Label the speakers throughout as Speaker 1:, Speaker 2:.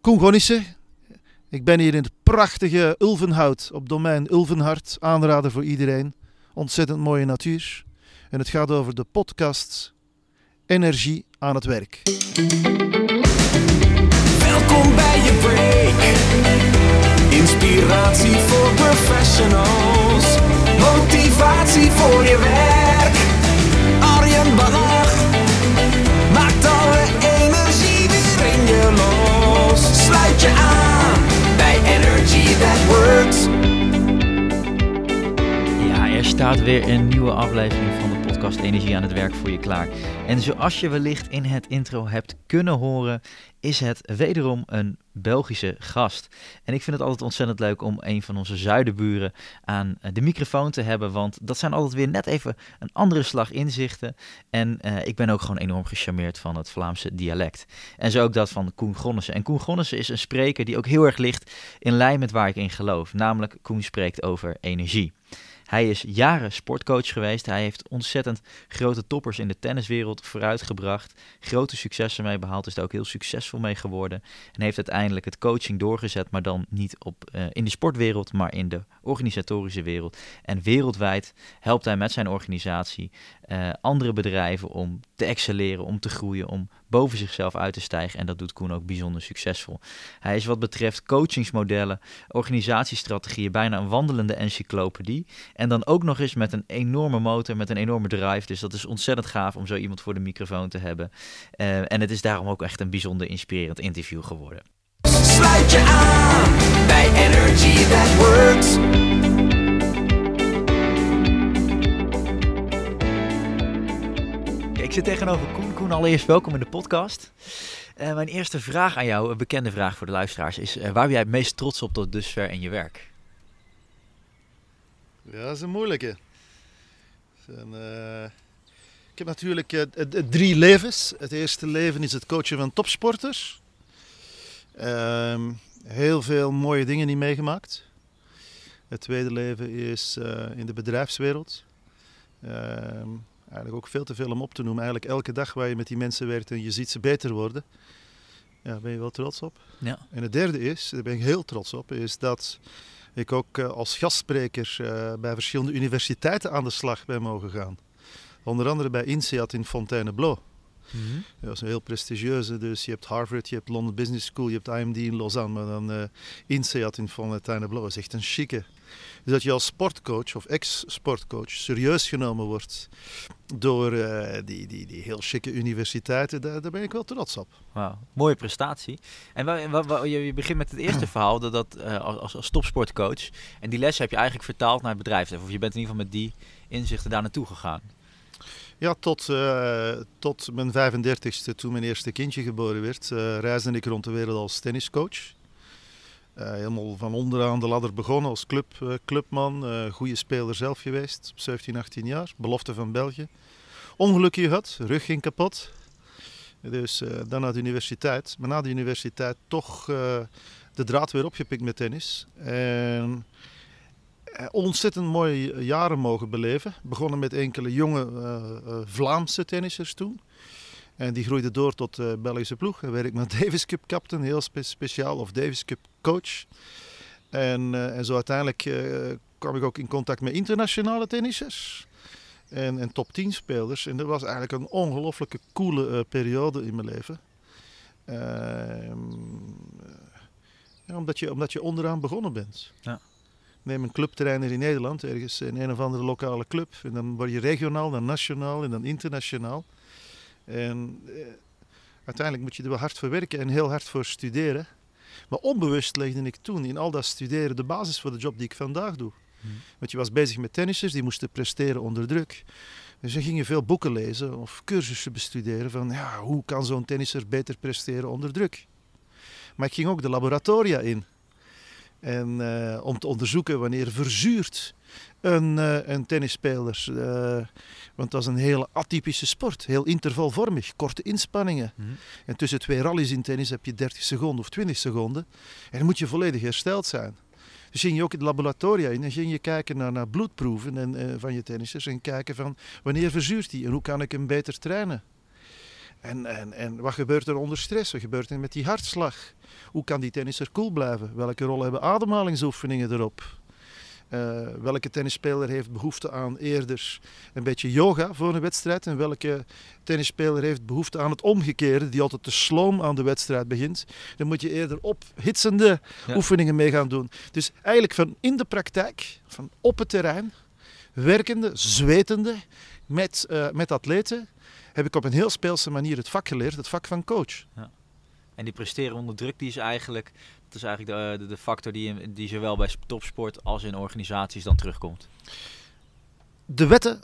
Speaker 1: Koen Gonissen. Ik ben hier in het prachtige Ulvenhout op domein Ulvenhart. Aanraden voor iedereen. Ontzettend mooie natuur. En het gaat over de podcast Energie aan het werk.
Speaker 2: Welkom bij je break. Inspiratie voor professionals. Motivatie voor je werk.
Speaker 3: Staat weer een nieuwe aflevering van de podcast Energie aan het werk voor je klaar. En zoals je wellicht in het intro hebt kunnen horen, is het wederom een Belgische gast. En ik vind het altijd ontzettend leuk om een van onze zuidenburen aan de microfoon te hebben, want dat zijn altijd weer net even een andere slag inzichten. En eh, ik ben ook gewoon enorm gecharmeerd van het Vlaamse dialect. En zo ook dat van Koen Gonnissen. En Koen Gonnissen is een spreker die ook heel erg ligt in lijn met waar ik in geloof. Namelijk, Koen spreekt over energie. Hij is jaren sportcoach geweest. Hij heeft ontzettend grote toppers in de tenniswereld vooruitgebracht. Grote successen mee behaald. Is er ook heel succesvol mee geworden. En heeft uiteindelijk het coaching doorgezet. Maar dan niet op, uh, in de sportwereld, maar in de organisatorische wereld. En wereldwijd helpt hij met zijn organisatie uh, andere bedrijven om te excelleren, om te groeien, om boven zichzelf uit te stijgen. En dat doet Koen ook bijzonder succesvol. Hij is wat betreft coachingsmodellen, organisatiestrategieën, bijna een wandelende encyclopedie. En dan ook nog eens met een enorme motor, met een enorme drive. Dus dat is ontzettend gaaf om zo iemand voor de microfoon te hebben. Uh, en het is daarom ook echt een bijzonder inspirerend interview geworden.
Speaker 2: Sluit je aan bij Energy That Works.
Speaker 3: Ik zit tegenover Koen. Koen, allereerst welkom in de podcast. Uh, mijn eerste vraag aan jou, een bekende vraag voor de luisteraars, is uh, waar ben jij het meest trots op tot dusver in je werk?
Speaker 1: Ja, dat is een moeilijke. En, uh, ik heb natuurlijk drie levens. Het eerste leven is het coachen van topsporters. Ehm, heel veel mooie dingen niet meegemaakt. Het tweede leven is in de bedrijfswereld. Ehm, eigenlijk ook veel te veel om op te noemen. Eigenlijk elke dag waar je met die mensen werkt en je ziet ze beter worden, ja, ben je wel trots op.
Speaker 3: Ja.
Speaker 1: En het derde is, daar ben ik heel trots op, is dat ik ook uh, als gastspreker uh, bij verschillende universiteiten aan de slag ben mogen gaan. Onder andere bij INSEAD in Fontainebleau. Mm -hmm. Dat is een heel prestigieuze. Dus je hebt Harvard, je hebt London Business School, je hebt IMD in Lausanne, maar dan uh, INSEAD in Fontainebleau is echt een chique. Dus dat je als sportcoach of ex-sportcoach serieus genomen wordt door uh, die, die, die heel chique universiteiten, daar, daar ben ik wel trots op.
Speaker 3: Wauw, mooie prestatie. En waar, waar, waar, je begint met het eerste verhaal, dat, dat uh, als, als topsportcoach. En die les heb je eigenlijk vertaald naar het bedrijf. Of je bent in ieder geval met die inzichten daar naartoe gegaan.
Speaker 1: Ja, tot, uh, tot mijn 35ste, toen mijn eerste kindje geboren werd, uh, reisde ik rond de wereld als tenniscoach. Uh, helemaal van onderaan de ladder begonnen als club, clubman. Goede speler zelf geweest, 17, 18 jaar. Belofte van België. Ongelukje gehad, rug ging kapot. Dus dan naar de universiteit. Maar na de universiteit toch de draad weer opgepikt met tennis. En ontzettend mooie jaren mogen beleven. Begonnen met enkele jonge Vlaamse tennissers toen. En die groeide door tot Belgische ploeg. En werd ik met Davis Cup captain, heel spe speciaal, of Davis Cup coach. En, en zo uiteindelijk kwam ik ook in contact met internationale tennissers. En, en top 10 spelers. En dat was eigenlijk een ongelooflijke coole periode in mijn leven. ja, omdat, je, omdat je onderaan begonnen bent.
Speaker 3: Ja.
Speaker 1: Neem een clubtrainer in Nederland, ergens in een of andere lokale club. En dan word je regionaal, dan nationaal en dan internationaal. En eh, uiteindelijk moet je er wel hard voor werken en heel hard voor studeren. Maar onbewust legde ik toen in al dat studeren de basis voor de job die ik vandaag doe. Hmm. Want je was bezig met tennissers, die moesten presteren onder druk. Dus dan ging je veel boeken lezen of cursussen bestuderen van ja, hoe kan zo'n tennisser beter presteren onder druk. Maar ik ging ook de laboratoria in. En uh, om te onderzoeken wanneer verzuurt een, uh, een tennisspeler. Uh, want dat is een hele atypische sport. Heel intervalvormig, korte inspanningen.
Speaker 3: Mhm.
Speaker 1: En tussen twee rallies in tennis heb je 30 seconden of 20 seconden. En dan moet je volledig hersteld zijn. Dus ging je ook in het laboratoria in en ging je kijken naar, naar bloedproeven en, van je tennissers. En kijken van wanneer verzuurt hij en hoe kan ik hem beter trainen. En, en, en wat gebeurt er onder stress? Wat gebeurt er met die hartslag? Hoe kan die tennisser cool blijven? Welke rol hebben ademhalingsoefeningen erop? Eh, welke tennisspeler heeft behoefte aan eerder een beetje yoga voor een wedstrijd? En welke tennisspeler heeft behoefte aan het omgekeerde, die altijd te sloom aan de wedstrijd begint? Dan moet je eerder ophitsende
Speaker 3: Ja.
Speaker 1: oefeningen mee gaan doen. Dus eigenlijk van in de praktijk, van op het terrein, werkende, zwetende met, eh, met atleten, heb ik op een heel speelse manier het vak geleerd, het vak van coach.
Speaker 3: En die presteren onder druk, die is eigenlijk, dat is eigenlijk de, de, de factor die, die zowel bij sp- topsport als in organisaties dan terugkomt.
Speaker 1: De wetten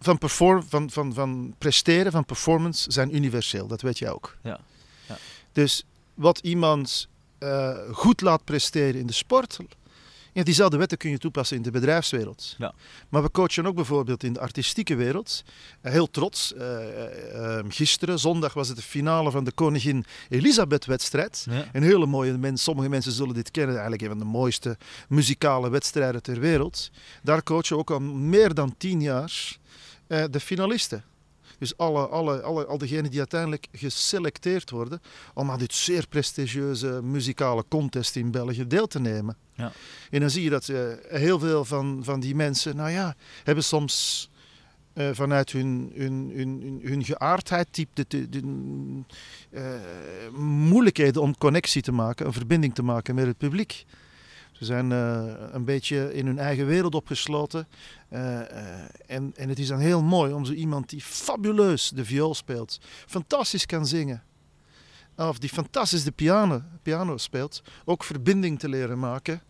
Speaker 1: van, perform, van, van, van presteren, van performance, zijn universeel. Dat weet jij ook.
Speaker 3: Ja. Ja.
Speaker 1: Dus wat iemand eh, goed laat presteren in de sport, ja, diezelfde wetten kun je toepassen in de bedrijfswereld.
Speaker 3: Ja.
Speaker 1: Maar we coachen ook bijvoorbeeld in de artistieke wereld. Eh, heel trots. eh, eh, eh, gisteren, zondag, was het de finale van de Koningin Elisabeth-wedstrijd.
Speaker 3: Ja.
Speaker 1: Een hele mooie mens. Sommige mensen zullen dit kennen. Eigenlijk een van de mooiste muzikale wedstrijden ter wereld. Daar coachen we ook al meer dan tien jaar de finalisten. Dus alle, alle, alle, al diegenen die uiteindelijk geselecteerd worden om aan dit zeer prestigieuze muzikale contest in België deel te nemen.
Speaker 3: Ja.
Speaker 1: En dan zie je dat eh, heel veel van, van die mensen, nou ja, hebben soms eh, vanuit hun, hun, hun, hun, hun geaardheid type de, de, de, eh, moeilijkheden om connectie te maken, een verbinding te maken met het publiek. Ze zijn eh, een beetje in hun eigen wereld opgesloten. Eh, eh, en, en het is dan heel mooi om zo iemand die fabuleus de viool speelt, fantastisch kan zingen, of die fantastisch de piano, piano speelt, ook verbinding te leren maken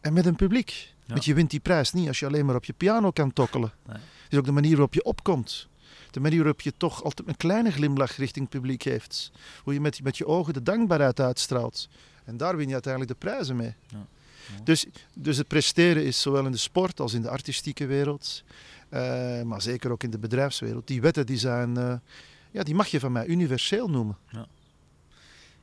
Speaker 1: en met een publiek.
Speaker 3: Ja.
Speaker 1: Want je wint die prijs niet als je alleen maar op je piano kan tokkelen.
Speaker 3: Nee.
Speaker 1: Het is ook de manier waarop je opkomt. De manier waarop je toch altijd een kleine glimlach richting het publiek heeft. Hoe je met, met je ogen de dankbaarheid uitstraalt. En daar win je uiteindelijk de prijzen mee.
Speaker 3: Ja. Ja.
Speaker 1: Dus, dus het presteren is zowel in de sport als in de artistieke wereld. eh, maar zeker ook in de bedrijfswereld. Die wetten die zijn, eh, ja, die mag je van mij universeel noemen.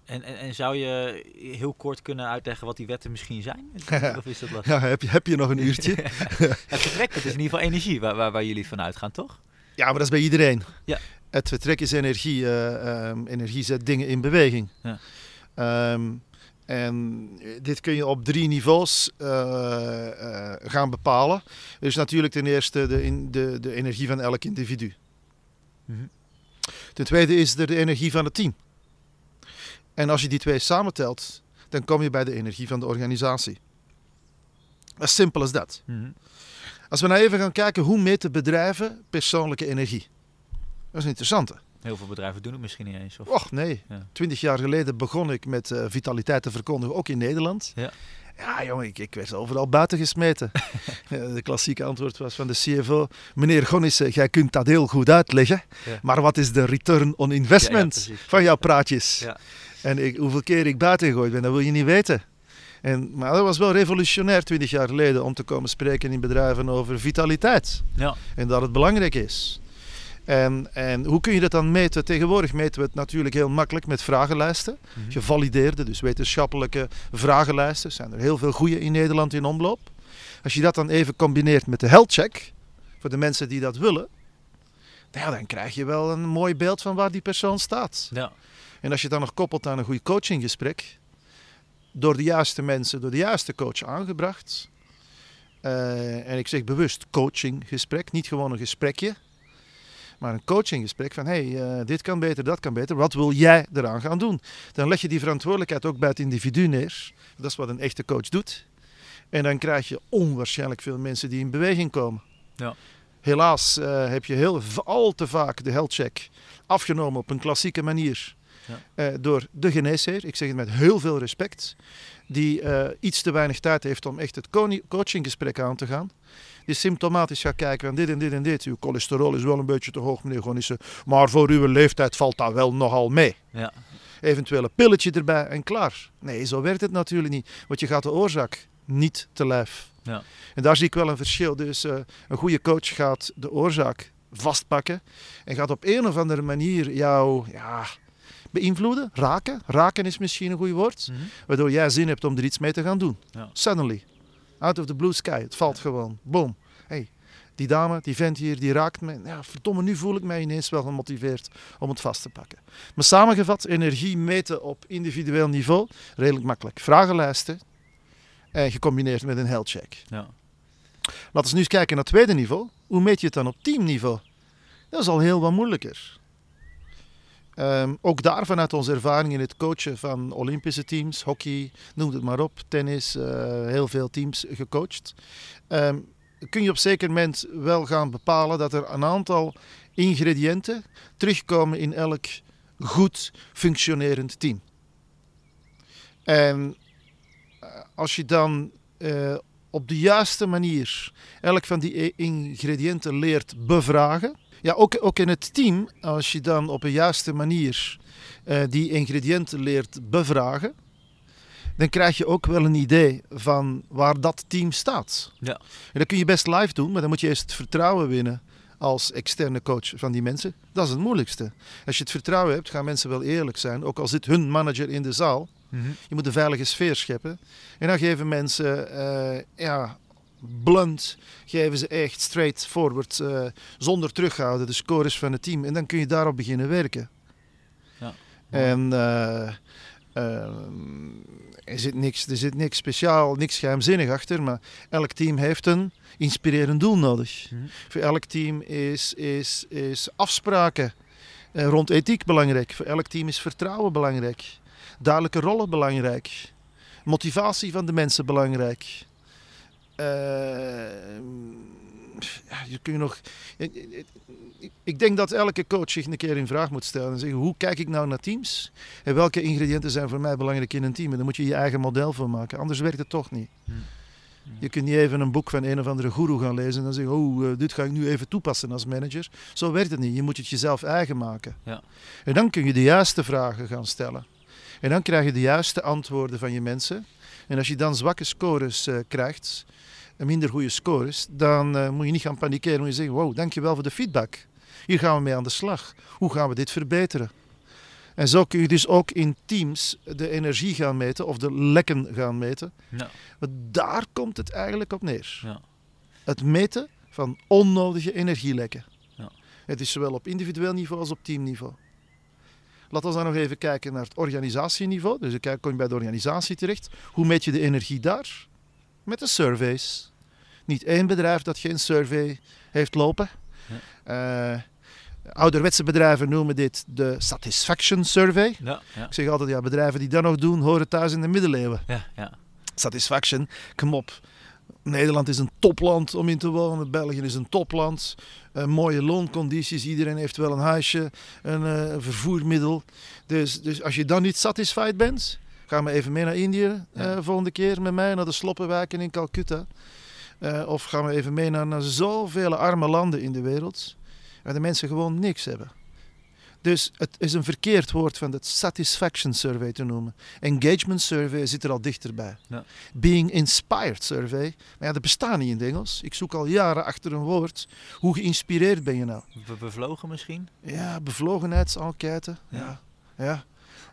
Speaker 3: En, en, en zou je heel kort kunnen uitleggen wat die wetten misschien zijn? Of is dat lastig?
Speaker 1: Ja, heb, je, heb je nog een uurtje?
Speaker 3: Het vertrek, het is in ieder geval energie waar, waar, waar jullie van uitgaan, toch?
Speaker 1: Ja, maar dat is bij iedereen.
Speaker 3: Ja.
Speaker 1: Het vertrek is energie. eh, ehm, energie zet dingen in beweging.
Speaker 3: Ja.
Speaker 1: Ehm, en dit kun je op drie niveaus eh, eh, gaan bepalen. Is natuurlijk ten eerste de, in, de, de energie van elk individu.
Speaker 3: Mhm.
Speaker 1: Ten tweede is er de energie van het team. En als je die twee samentelt, dan kom je bij de energie van de organisatie. As simpel als dat.
Speaker 3: Mhm.
Speaker 1: Als we nou even gaan kijken hoe meten bedrijven persoonlijke energie. Dat is een interessante.
Speaker 3: Heel veel bedrijven doen het misschien niet eens. Of...
Speaker 1: Och nee,
Speaker 3: Ja.
Speaker 1: twintig jaar geleden begon ik met eh, vitaliteit te verkondigen, ook in Nederland.
Speaker 3: Ja.
Speaker 1: Ja, jongen, ik, ik werd overal buiten gesmeten. Eh, de klassieke antwoord was van de CFO: Meneer Gonnissen, jij kunt dat heel goed uitleggen.
Speaker 3: Ja.
Speaker 1: Maar wat is de return on investment
Speaker 3: Ja, ja,
Speaker 1: van jouw praatjes?
Speaker 3: Ja.
Speaker 1: En ik, hoeveel keer ik buiten gegooid ben, dat wil je niet weten. En, maar dat was wel revolutionair twintig jaar geleden om te komen spreken in bedrijven over vitaliteit.
Speaker 3: Ja.
Speaker 1: En dat het belangrijk is. En, en hoe kun je dat dan meten? Tegenwoordig meten we het natuurlijk heel makkelijk met vragenlijsten.
Speaker 3: Mhm.
Speaker 1: Gevalideerde, dus wetenschappelijke vragenlijsten. Er zijn er heel veel goede in Nederland in omloop. Als je dat dan even combineert met de health check, voor de mensen die dat willen, dan krijg je wel een mooi beeld van waar die persoon staat.
Speaker 3: Ja.
Speaker 1: En als je dat nog koppelt aan een goed coachinggesprek, door de juiste mensen, door de juiste coach aangebracht. eh, en ik zeg bewust coachinggesprek, niet gewoon een gesprekje, maar een coachinggesprek van hey, eh, dit kan beter, dat kan beter. Wat wil jij eraan gaan doen? Dan leg je die verantwoordelijkheid ook bij het individu neer. Dat is wat een echte coach doet. En dan krijg je onwaarschijnlijk veel mensen die in beweging komen.
Speaker 3: Ja.
Speaker 1: Helaas eh, heb je heel, al te vaak de health check afgenomen op een klassieke manier
Speaker 3: Ja.
Speaker 1: eh, door de geneesheer. Ik zeg het met heel veel respect. Die iets te weinig tijd heeft om echt het coachinggesprek aan te gaan. Die symptomatisch gaat kijken van dit en dit en dit. Uw cholesterol is wel een beetje te hoog, meneer Gonissen. Maar voor uw leeftijd valt dat wel nogal mee.
Speaker 3: Ja.
Speaker 1: Eventueel een pilletje erbij en klaar. Nee, zo werkt het natuurlijk niet. Want je gaat de oorzaak niet te lijf.
Speaker 3: Ja.
Speaker 1: En daar zie ik wel een verschil. Dus eh, een goede coach gaat de oorzaak vastpakken. En gaat op een of andere manier jou ja, beïnvloeden, raken. Raken is misschien een goed woord.
Speaker 3: Mhm.
Speaker 1: Waardoor jij zin hebt om er iets mee te gaan doen.
Speaker 3: Ja.
Speaker 1: Suddenly. Out of the blue sky. Het valt gewoon. Boom. Hey, die dame, die vent hier, die raakt me. Ja, verdomme, nu voel ik mij ineens wel gemotiveerd om het vast te pakken. Maar samengevat, energie meten op individueel niveau, redelijk makkelijk. Vragenlijsten en gecombineerd met een health check.
Speaker 3: Ja.
Speaker 1: Laten we nu eens kijken naar het tweede niveau. Hoe meet je het dan op teamniveau? Dat is al heel wat moeilijker. Ehm, ook daar vanuit onze ervaring in het coachen van Olympische teams, hockey, noem het maar op, tennis, eh, heel veel teams gecoacht. Ehm, kun je op zeker moment wel gaan bepalen dat er een aantal ingrediënten terugkomen in elk goed functionerend team. En eh, als je dan eh, op de juiste manier elk van die ingrediënten leert bevragen. Ja, ook, ook in het team, als je dan op een juiste manier eh, die ingrediënten leert bevragen, dan krijg je ook wel een idee van waar dat team staat.
Speaker 3: Ja.
Speaker 1: En dat kun je best live doen, maar dan moet je eerst het vertrouwen winnen als externe coach van die mensen. Dat is het moeilijkste. Als je het vertrouwen hebt, gaan mensen wel eerlijk zijn, ook al zit hun manager in de zaal.
Speaker 3: Mhm.
Speaker 1: Je moet een veilige sfeer scheppen. En dan geven mensen, eh, ja, blunt, geven ze echt straightforward, eh zonder terughouden, de scores van het team. En dan kun je daarop beginnen werken.
Speaker 3: Ja.
Speaker 1: En eh, ehm, er, zit niks, er zit niks speciaal, niks geheimzinnig achter, maar elk team heeft een inspirerend doel nodig.
Speaker 3: Mhm.
Speaker 1: Voor elk team is, is, is afspraken eh, rond ethiek belangrijk. Voor elk team is vertrouwen belangrijk. Duidelijke rollen belangrijk. Motivatie van de mensen belangrijk. Eh, ja, je kun je nog. ik- denk dat elke coach zich een keer in vraag moet stellen en zeggen: hoe kijk ik nou naar teams? En welke ingrediënten zijn voor mij belangrijk in een team? En daar moet je je eigen model voor maken, anders werkt het toch niet.
Speaker 3: Hmm.
Speaker 1: Je kunt niet even een boek van een of andere guru gaan lezen en dan zeggen: Oh, eh, dit ga ik nu even toepassen als manager. Zo werkt het niet. Je moet het jezelf eigen maken.
Speaker 3: Ja.
Speaker 1: En dan kun je de juiste vragen gaan stellen. En dan krijg je de juiste antwoorden van je mensen. En als je dan zwakke scores eh, krijgt, en minder goede scores, dan eh, moet je niet gaan panikeren. Moet je zeggen, wow, dankjewel voor de feedback. Hier gaan we mee aan de slag. Hoe gaan we dit verbeteren? En zo kun je dus ook in teams de energie gaan meten of de lekken gaan meten.
Speaker 3: Ja.
Speaker 1: Want daar komt het eigenlijk op neer.
Speaker 3: Ja.
Speaker 1: Het meten van onnodige energielekken.
Speaker 3: Ja.
Speaker 1: Het is zowel op individueel niveau als op teamniveau. Laten we dan nog even kijken naar het organisatieniveau. Dus dan kom je bij de organisatie terecht. Hoe meet je de energie daar? Met de surveys. Niet één bedrijf dat geen survey heeft lopen. Eh, ouderwetse bedrijven noemen dit de Satisfaction Survey.
Speaker 3: Ja, ja.
Speaker 1: Ik zeg altijd, ja, bedrijven die dat nog doen, horen thuis in de middeleeuwen.
Speaker 3: Ja, ja.
Speaker 1: Satisfaction, kom op. Nederland is een topland om in te wonen. België is een topland. Eh, mooie looncondities. Iedereen heeft wel een huisje, een eh, vervoermiddel. Dus, dus als je dan niet satisfied bent, ga maar even mee naar Indië
Speaker 3: Ja.
Speaker 1: volgende keer met mij naar de sloppenwijken in Calcutta. Eh, of gaan we even mee naar, naar zoveel arme landen in de wereld, waar de mensen gewoon niks hebben. Dus het is een verkeerd woord van het satisfaction survey te noemen. Engagement survey zit er al dichterbij.
Speaker 3: Ja.
Speaker 1: Being inspired survey. Maar ja, dat bestaat niet in het Engels. Ik zoek al jaren achter een woord. Hoe geïnspireerd ben je nou?
Speaker 3: Be- bevlogen misschien?
Speaker 1: Ja, bevlogenheidsenquête.
Speaker 3: Ja.
Speaker 1: Ja. ja.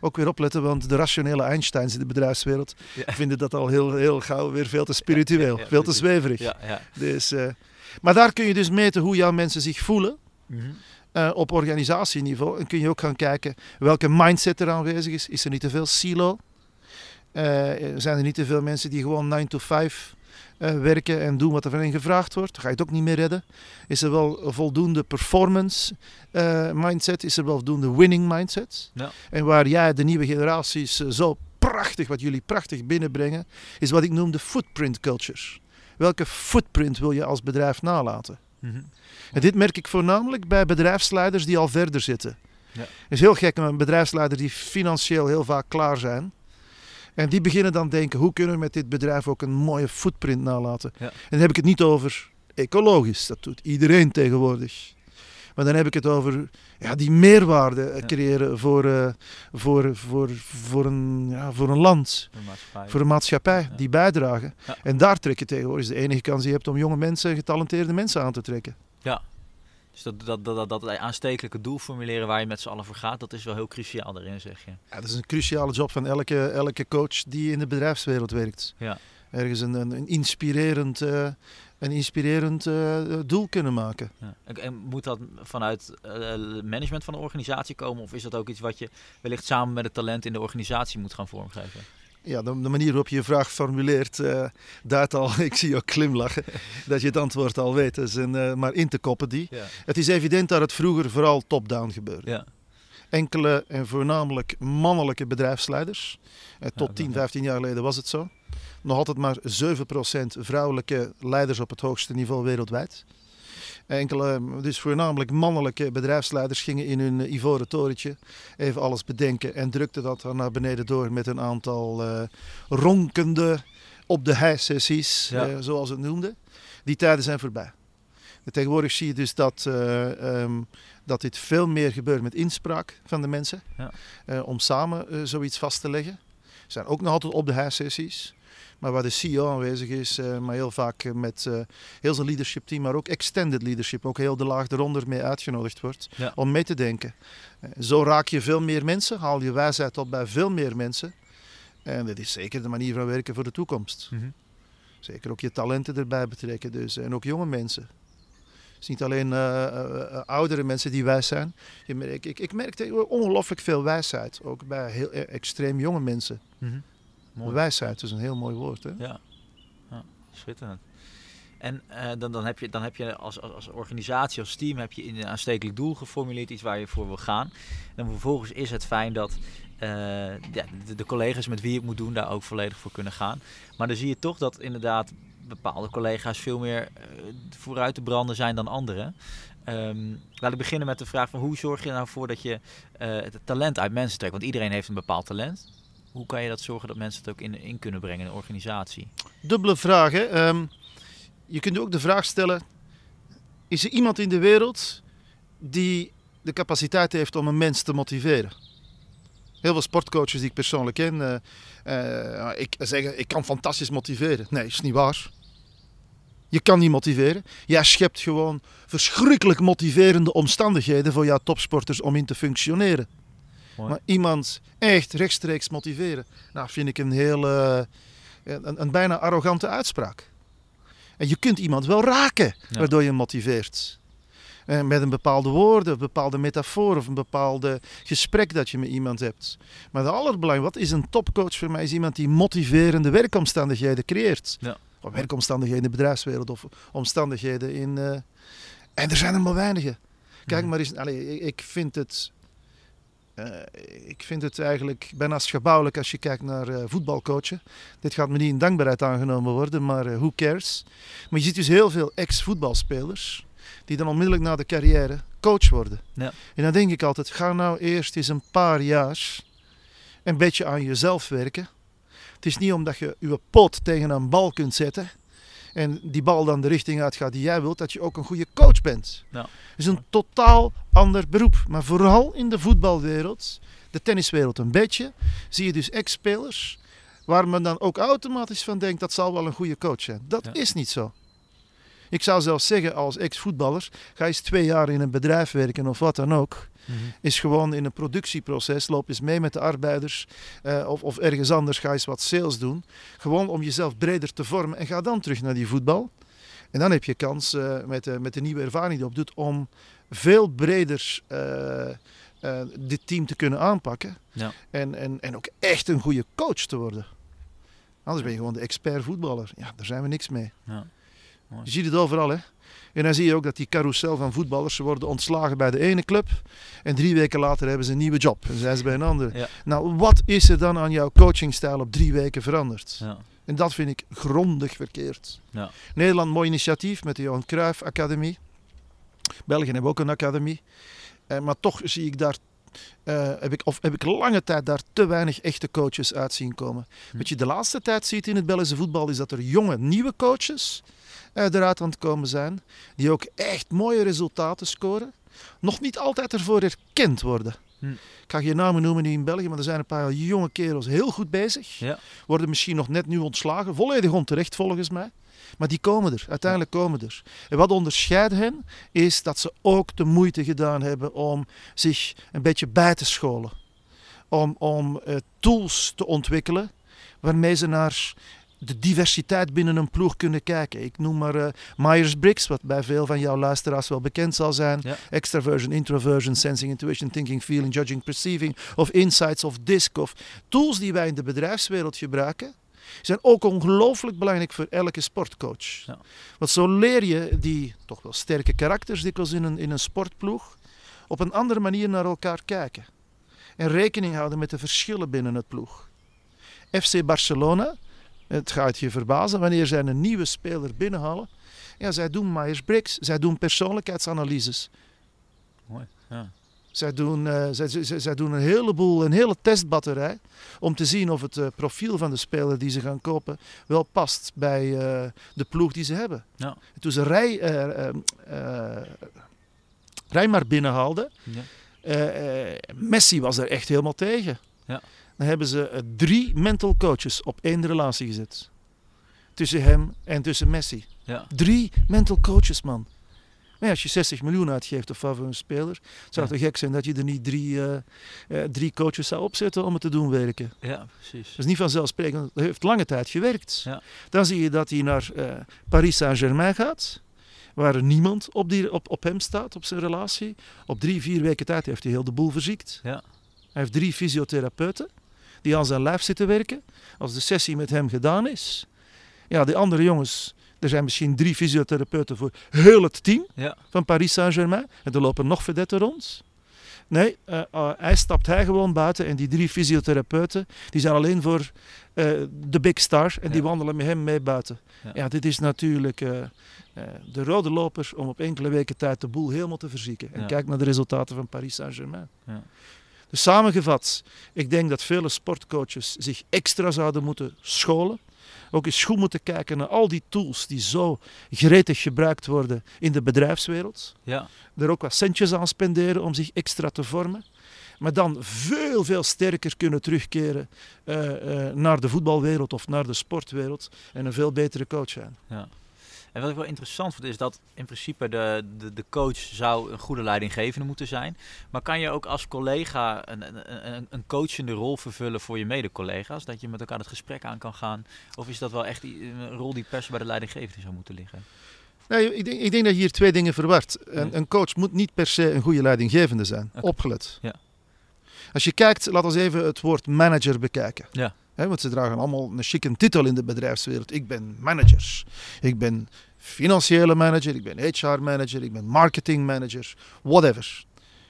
Speaker 1: Ook weer opletten, want de rationele Einsteins in de bedrijfswereld
Speaker 3: Ja.
Speaker 1: vinden dat al heel, heel gauw weer veel te spiritueel,
Speaker 3: Ja,
Speaker 1: veel te zweverig.
Speaker 3: Ja, ja.
Speaker 1: Dus, eh, maar daar kun je dus meten hoe jouw mensen zich voelen
Speaker 3: Mhm.
Speaker 1: eh, op organisatieniveau. En kun je ook gaan kijken welke mindset er aanwezig is. Is er niet te veel silo? Eh, zijn er niet te veel mensen die gewoon 9 to 5 eh, werken en doen wat er van hen gevraagd wordt? Dan ga je het ook niet meer redden. Is er wel een voldoende performance eh, mindset? Is er wel voldoende winning mindset?
Speaker 3: Ja.
Speaker 1: En waar jij de nieuwe generaties eh, zo prachtig, wat jullie prachtig binnenbrengen, is wat ik noem de footprint culture. Welke footprint wil je als bedrijf nalaten?
Speaker 3: Mhm.
Speaker 1: En dit merk ik voornamelijk bij bedrijfsleiders die al verder zitten.
Speaker 3: Ja.
Speaker 1: Het is heel gek met bedrijfsleiders die financieel heel vaak klaar zijn. En die beginnen dan denken, hoe kunnen we met dit bedrijf ook een mooie footprint nalaten?
Speaker 3: Ja.
Speaker 1: En dan heb ik het niet over ecologisch, dat doet iedereen tegenwoordig. Maar dan heb ik het over ja, die meerwaarde eh,
Speaker 3: Ja.
Speaker 1: creëren voor, eh, voor, voor, voor, een, ja, voor een land,
Speaker 3: maatschappij.
Speaker 1: voor een maatschappij,
Speaker 3: Ja.
Speaker 1: die bijdragen. En daar trek je tegenwoordig is de enige kans die je hebt om jonge mensen, getalenteerde mensen aan te trekken.
Speaker 3: Ja. Dus dat, dat, dat, dat, dat aanstekelijke doel formuleren waar je met z'n allen voor gaat, dat is wel heel cruciaal daarin, zeg je.
Speaker 1: Ja, dat is een cruciale job van elke, elke coach die in de bedrijfswereld werkt.
Speaker 3: Ja.
Speaker 1: Ergens een, een, inspirerend eh, een inspirerend eh, doel kunnen maken.
Speaker 3: Ja. En, moet dat vanuit eh, management van de organisatie komen? Of is dat ook iets wat je wellicht samen met het talent in de organisatie moet gaan vormgeven?
Speaker 1: Ja, de, de manier waarop je je vraag formuleert, eh duidt al, ik zie je ook glimlachen, dat je het antwoord al weet. Dus, en, eh, maar in te koppen die.
Speaker 3: Ja.
Speaker 1: Het is evident dat het vroeger vooral top-down gebeurde.
Speaker 3: Ja.
Speaker 1: Enkele en voornamelijk mannelijke bedrijfsleiders. Eh, tot
Speaker 3: Ja,
Speaker 1: 10,
Speaker 3: dat-
Speaker 1: 15 jaar geleden was het zo. Nog altijd maar 7% vrouwelijke leiders op het hoogste niveau wereldwijd. Enkele, dus voornamelijk mannelijke bedrijfsleiders gingen in hun ivoren torentje even alles bedenken en drukten dat dan naar beneden door met een aantal eh, ronkende op de hei-sessies,
Speaker 3: Ja.
Speaker 1: eh, zoals het noemde. Die tijden zijn voorbij. En tegenwoordig zie je dus dat, eh, ehm, dat dit veel meer gebeurt met inspraak van de mensen.
Speaker 3: Ja.
Speaker 1: om samen zoiets vast te leggen. Ze zijn ook nog altijd op de hei-sessies. Maar waar de CEO aanwezig is, eh, maar heel vaak met eh, heel zijn leadership team, maar ook extended leadership, ook heel de laag eronder mee uitgenodigd wordt
Speaker 3: Ja.
Speaker 1: om mee te denken. Eh, zo raak je veel meer mensen, haal je wijsheid op bij veel meer mensen. En dat is zeker de manier van werken voor de toekomst.
Speaker 3: Mhm.
Speaker 1: Zeker ook je talenten erbij betrekken dus. En ook jonge mensen. Het is niet alleen oudere mensen die wijs zijn. Je merkt, ik, ik merk tegenwoordig ongelooflijk veel wijsheid. Ook bij heel extreem jonge mensen.
Speaker 3: Mhm. Mooi.
Speaker 1: Wijsheid is een heel mooi woord. Hè?
Speaker 3: Ja, ja schitterend. En eh, dan, dan, heb je, dan heb je als, als, als organisatie, als team, heb je een aanstekelijk doel geformuleerd, iets waar je voor wil gaan. En vervolgens is het fijn dat eh, de, de collega's met wie je het moet doen daar ook volledig voor kunnen gaan. Maar dan zie je toch dat inderdaad bepaalde collega's veel meer eh, vooruit te branden zijn dan anderen. Ehm, laat ik beginnen met de vraag van hoe zorg je nou voor dat je het talent uit mensen trekt? Want iedereen heeft een bepaald talent. Hoe kan je dat zorgen dat mensen het ook in, in kunnen brengen in een organisatie?
Speaker 1: Dubbele vraag. Hè? Ehm, je kunt ook de vraag stellen: is er iemand in de wereld die de capaciteit heeft om een mens te motiveren? Heel veel sportcoaches die ik persoonlijk ken, eh, eh, ik zeggen: ik kan fantastisch motiveren. Nee, is niet waar. Je kan niet motiveren. Jij schept gewoon verschrikkelijk motiverende omstandigheden voor jouw topsporters om in te functioneren.
Speaker 3: Mooi.
Speaker 1: Maar iemand echt rechtstreeks motiveren, nou vind ik een heel, eh, een, een bijna arrogante uitspraak. En je kunt iemand wel raken,
Speaker 3: Ja.
Speaker 1: waardoor je hem motiveert. Eh, met een bepaalde woorden, een bepaalde metafoor of een bepaalde gesprek dat je met iemand hebt. Maar het allerbelangrijkste, wat is een topcoach voor mij, is iemand die motiverende werkomstandigheden creëert.
Speaker 3: Ja.
Speaker 1: Of werkomstandigheden in de bedrijfswereld of omstandigheden in... eh, en er zijn er maar weinige. Kijk
Speaker 3: Mhm.
Speaker 1: maar eens, allee, ik- ik vind het... eh, ik vind het eigenlijk bijna schabouwelijk als je kijkt naar eh, voetbalcoachen. Dit gaat me niet in dankbaarheid aangenomen worden, maar eh, who cares? Maar je ziet dus heel veel ex-voetbalspelers die dan onmiddellijk na de carrière coach worden.
Speaker 3: Ja.
Speaker 1: En dan denk ik altijd, ga nou eerst eens een paar jaar een beetje aan jezelf werken. Het is niet omdat je je pot tegen een bal kunt zetten en die bal dan de richting uitgaat die jij wilt, dat je ook een goede coach bent.
Speaker 3: Ja.
Speaker 1: Het is een totaal ander beroep. Maar vooral in de voetbalwereld, de tenniswereld een beetje, zie je dus ex-spelers waar men dan ook automatisch van denkt dat zal wel een goede coach zijn. Dat
Speaker 3: Ja.
Speaker 1: is niet zo. Ik zou zelfs zeggen als ex-voetballer, ga eens twee jaar in een bedrijf werken of wat dan ook. Is gewoon in een productieproces, loop eens mee met de arbeiders eh, of, of ergens anders ga eens wat sales doen. Gewoon om jezelf breder te vormen en ga dan terug naar die voetbal. En dan heb je kans eh, met, de, met de nieuwe ervaring die je opdoet om veel breder dit team te kunnen aanpakken.
Speaker 3: Ja.
Speaker 1: En, en, en ook echt een goede coach te worden. Anders ben je gewoon de expert voetballer. Ja, daar zijn we niks mee.
Speaker 3: Ja. Mooi.
Speaker 1: Je ziet het overal, hè. En dan zie je ook dat die carousel van voetballers, ze worden ontslagen bij de ene club. En drie weken later hebben ze een nieuwe job. En zijn ze bij een andere.
Speaker 3: Ja.
Speaker 1: Nou, wat is er dan aan jouw coachingstijl op drie weken veranderd?
Speaker 3: Ja.
Speaker 1: En dat vind ik grondig verkeerd.
Speaker 3: Ja.
Speaker 1: Nederland, mooi initiatief met de Johan Cruijff Academie. België hebben ook een academie. Eh, maar toch zie ik daar, eh, heb, ik, of heb ik lange tijd daar te weinig echte coaches uit zien komen.
Speaker 3: Hm.
Speaker 1: Wat je de laatste tijd ziet in het Belgische voetbal is dat er jonge, nieuwe coaches eruit aan het komen zijn. Die ook echt mooie resultaten scoren. Nog niet altijd ervoor erkend worden.
Speaker 3: Hm.
Speaker 1: Ik ga geen namen noemen nu in België, maar er zijn een paar jonge kerels heel goed bezig.
Speaker 3: Ja.
Speaker 1: Worden misschien nog net nu ontslagen. Volledig onterecht volgens mij. Maar die komen er. Uiteindelijk komen er. En wat onderscheidt hen is dat ze ook de moeite gedaan hebben om zich een beetje bij te scholen. Om, om eh, tools te ontwikkelen waarmee ze naar de diversiteit binnen een ploeg kunnen kijken. Ik noem maar eh, Myers-Briggs, wat bij veel van jouw luisteraars wel bekend zal zijn.
Speaker 3: Ja.
Speaker 1: Extraversion, introversion, sensing, intuition, thinking, feeling, judging, perceiving. Of insights of DISC. Of tools die wij in de bedrijfswereld gebruiken. Zijn ook ongelooflijk belangrijk voor elke sportcoach.
Speaker 3: Ja.
Speaker 1: Want zo leer je die toch wel sterke karakters dikwijls in een, in een sportploeg op een andere manier naar elkaar kijken. En rekening houden met de verschillen binnen het ploeg. FC Barcelona, het gaat je verbazen wanneer zij een nieuwe speler binnenhalen. Ja, zij doen Myers-Briggs, zij doen persoonlijkheidsanalyses.
Speaker 3: Mooi. Ja.
Speaker 1: Zij doen, eh, zij, zij, zij doen een heleboel, een hele testbatterij om te zien of het eh, profiel van de speler die ze gaan kopen wel past bij eh, de ploeg die ze hebben.
Speaker 3: Ja.
Speaker 1: En toen ze Rij, Rijmar binnenhaalden,
Speaker 3: Ja.
Speaker 1: Messi was er echt helemaal tegen.
Speaker 3: Ja.
Speaker 1: Dan hebben ze eh, drie mental coaches op één relatie gezet. Tussen hem en tussen Messi.
Speaker 3: Ja.
Speaker 1: Drie mental coaches, man. Maar ja, als je 60 miljoen uitgeeft of voor een speler, zou het
Speaker 3: Ja.
Speaker 1: toch gek zijn dat je er niet drie, eh, eh, drie coaches zou opzetten om het te doen werken.
Speaker 3: ja, precies.
Speaker 1: Dat is niet vanzelfsprekend. Dat heeft lange tijd gewerkt.
Speaker 3: Ja.
Speaker 1: Dan zie je dat hij naar Paris Saint-Germain gaat, waar niemand op, die, op, op hem staat, op zijn relatie. Op drie, vier weken tijd heeft hij heel de boel verziekt.
Speaker 3: Ja.
Speaker 1: Hij heeft drie fysiotherapeuten die aan zijn lijf zitten werken. Als de sessie met hem gedaan is. Ja, de andere jongens, er zijn misschien drie fysiotherapeuten voor heel het team
Speaker 3: Ja.
Speaker 1: van Paris Saint-Germain. En er lopen nog vedetten rond. Nee, eh, eh, hij stapt hij gewoon buiten en die drie fysiotherapeuten die zijn alleen voor eh, de big star en die wandelen met hem mee buiten.
Speaker 3: Ja.
Speaker 1: Ja, dit is natuurlijk de rode loper om op enkele weken tijd de boel helemaal te verzieken. En
Speaker 3: Ja.
Speaker 1: kijk naar de resultaten van Paris Saint-Germain.
Speaker 3: Ja.
Speaker 1: Dus samengevat, ik denk dat vele sportcoaches zich extra zouden moeten scholen. Ook eens goed moeten kijken naar al die tools die zo gretig gebruikt worden in de bedrijfswereld.
Speaker 3: Ja.
Speaker 1: Er ook wat centjes aan spenderen om zich extra te vormen. Maar dan veel, veel sterker kunnen terugkeren eh, eh, naar de voetbalwereld of naar de sportwereld. En een veel betere coach zijn.
Speaker 3: En wat ik wel interessant vind is dat in principe de, de, de coach zou een goede leidinggevende moeten zijn. Maar kan je ook als collega een, een, een- coachende rol vervullen voor je mede-collega's? Dat je met elkaar het gesprek aan kan gaan? Of is dat wel echt een rol die pers bij de leidinggevende zou moeten liggen?
Speaker 1: Nee, ik, denk, ik denk dat je hier twee dingen verward. Een, een coach moet niet per se een goede leidinggevende zijn. Opgelet.
Speaker 3: Ja.
Speaker 1: Als je kijkt, laten we even het woord manager bekijken.
Speaker 3: Ja.
Speaker 1: Want ze dragen allemaal een chique titel in de bedrijfswereld. Ik ben manager. Ik ben financiële manager. Ik ben HR manager. Ik ben marketing manager. Whatever.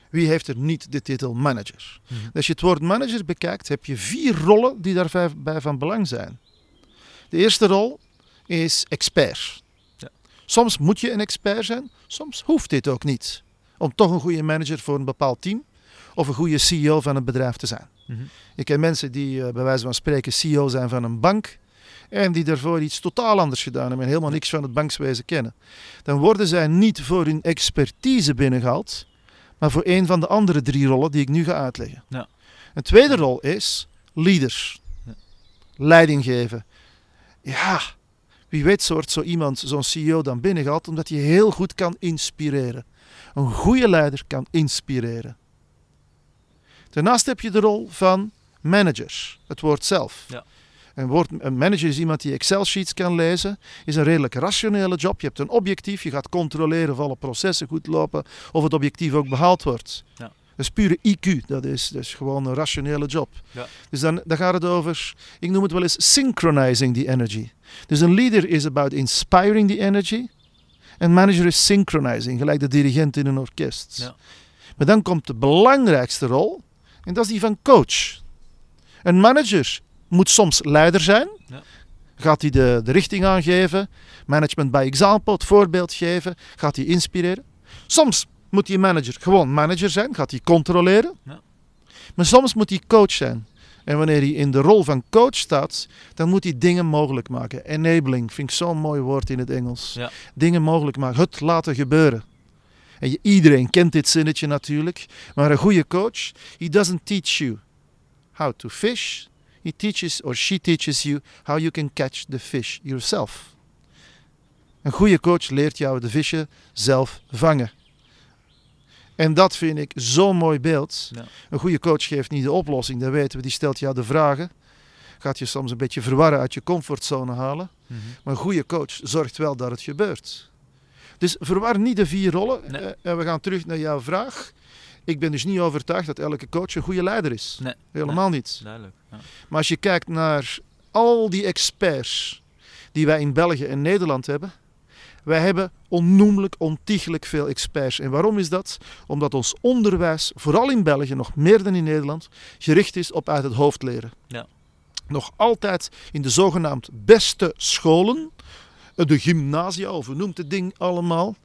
Speaker 1: Wie heeft er niet de titel manager?
Speaker 3: Mhm.
Speaker 1: Als je het woord manager bekijkt, heb je vier rollen die daarbij van belang zijn. De eerste rol is expert.
Speaker 3: Ja.
Speaker 1: Soms moet je een expert zijn, soms hoeft dit ook niet. Om toch een goede manager voor een bepaald team of een goede CEO van een bedrijf te zijn.
Speaker 3: Mhm.
Speaker 1: Ik ken mensen die eh, bij wijze van spreken CEO zijn van een bank en die daarvoor iets totaal anders gedaan hebben en helemaal niks van het bankswezen kennen. Dan worden zij niet voor hun expertise binnengehaald, maar voor een van de andere drie rollen die ik nu ga uitleggen.
Speaker 3: Ja.
Speaker 1: Een tweede rol is leaders.
Speaker 3: Ja.
Speaker 1: Leiding geven. Ja, wie weet soort zo iemand, zo'n CEO dan binnengehaald, omdat hij heel goed kan inspireren. Een goede leider kan inspireren. Daarnaast heb je de rol van manager, het woord zelf.
Speaker 3: Ja.
Speaker 1: Een, woord, een manager is iemand die Excel-sheets kan lezen, is een redelijk rationele job. Je hebt een objectief, je gaat controleren of alle processen goed lopen, of het objectief ook behaald wordt.
Speaker 3: Ja.
Speaker 1: Dat is pure IQ, dat is, dat is gewoon een rationele job.
Speaker 3: Ja.
Speaker 1: Dus dan, dan gaat het over, ik noem het wel eens synchronizing the energy. Dus een leader is about inspiring the energy. En manager is synchronizing, gelijk de dirigent in een orkest.
Speaker 3: Ja.
Speaker 1: Maar dan komt de belangrijkste rol, en dat is die van coach. Een manager moet soms leider zijn.
Speaker 3: Ja.
Speaker 1: Gaat hij de, de richting aangeven, management by example, het voorbeeld geven, gaat hij inspireren. Soms moet die manager gewoon manager zijn, gaat hij controleren.
Speaker 3: Ja.
Speaker 1: Maar soms moet hij coach zijn. En wanneer hij in de rol van coach staat, dan moet hij dingen mogelijk maken. Enabling vind ik zo'n mooi woord in het Engels.
Speaker 3: Ja.
Speaker 1: Dingen mogelijk maken, het laten gebeuren. En je, iedereen kent dit zinnetje natuurlijk. Maar een goede coach, he doesn't teach you how to fish. He teaches or she teaches you how you can catch the fish yourself. Een goede coach leert jou de vissen zelf vangen. En dat vind ik zo'n mooi beeld.
Speaker 3: Ja.
Speaker 1: Een goede coach geeft niet de oplossing, dat weten we. Die stelt jou de vragen. gaat je soms een beetje verwarren uit je comfortzone halen.
Speaker 3: Mhm.
Speaker 1: Maar een goede coach zorgt wel dat het gebeurt. Dus verwar niet de vier rollen.
Speaker 3: Nee.
Speaker 1: Eh, en we gaan terug naar jouw vraag. Ik ben dus niet overtuigd dat elke coach een goede leider is.
Speaker 3: Nee,
Speaker 1: Helemaal niet.
Speaker 3: Duidelijk. Ja.
Speaker 1: Maar als je kijkt naar al die experts die wij in België en Nederland hebben. Wij hebben onnoemelijk, ontiegelijk veel experts. En waarom is dat? Omdat ons onderwijs, vooral in België, nog meer dan in Nederland, gericht is op uit het hoofd leren.
Speaker 3: Ja.
Speaker 1: Nog altijd in de zogenaamd beste scholen, eh, de gymnasia, of hoe noemt het ding allemaal,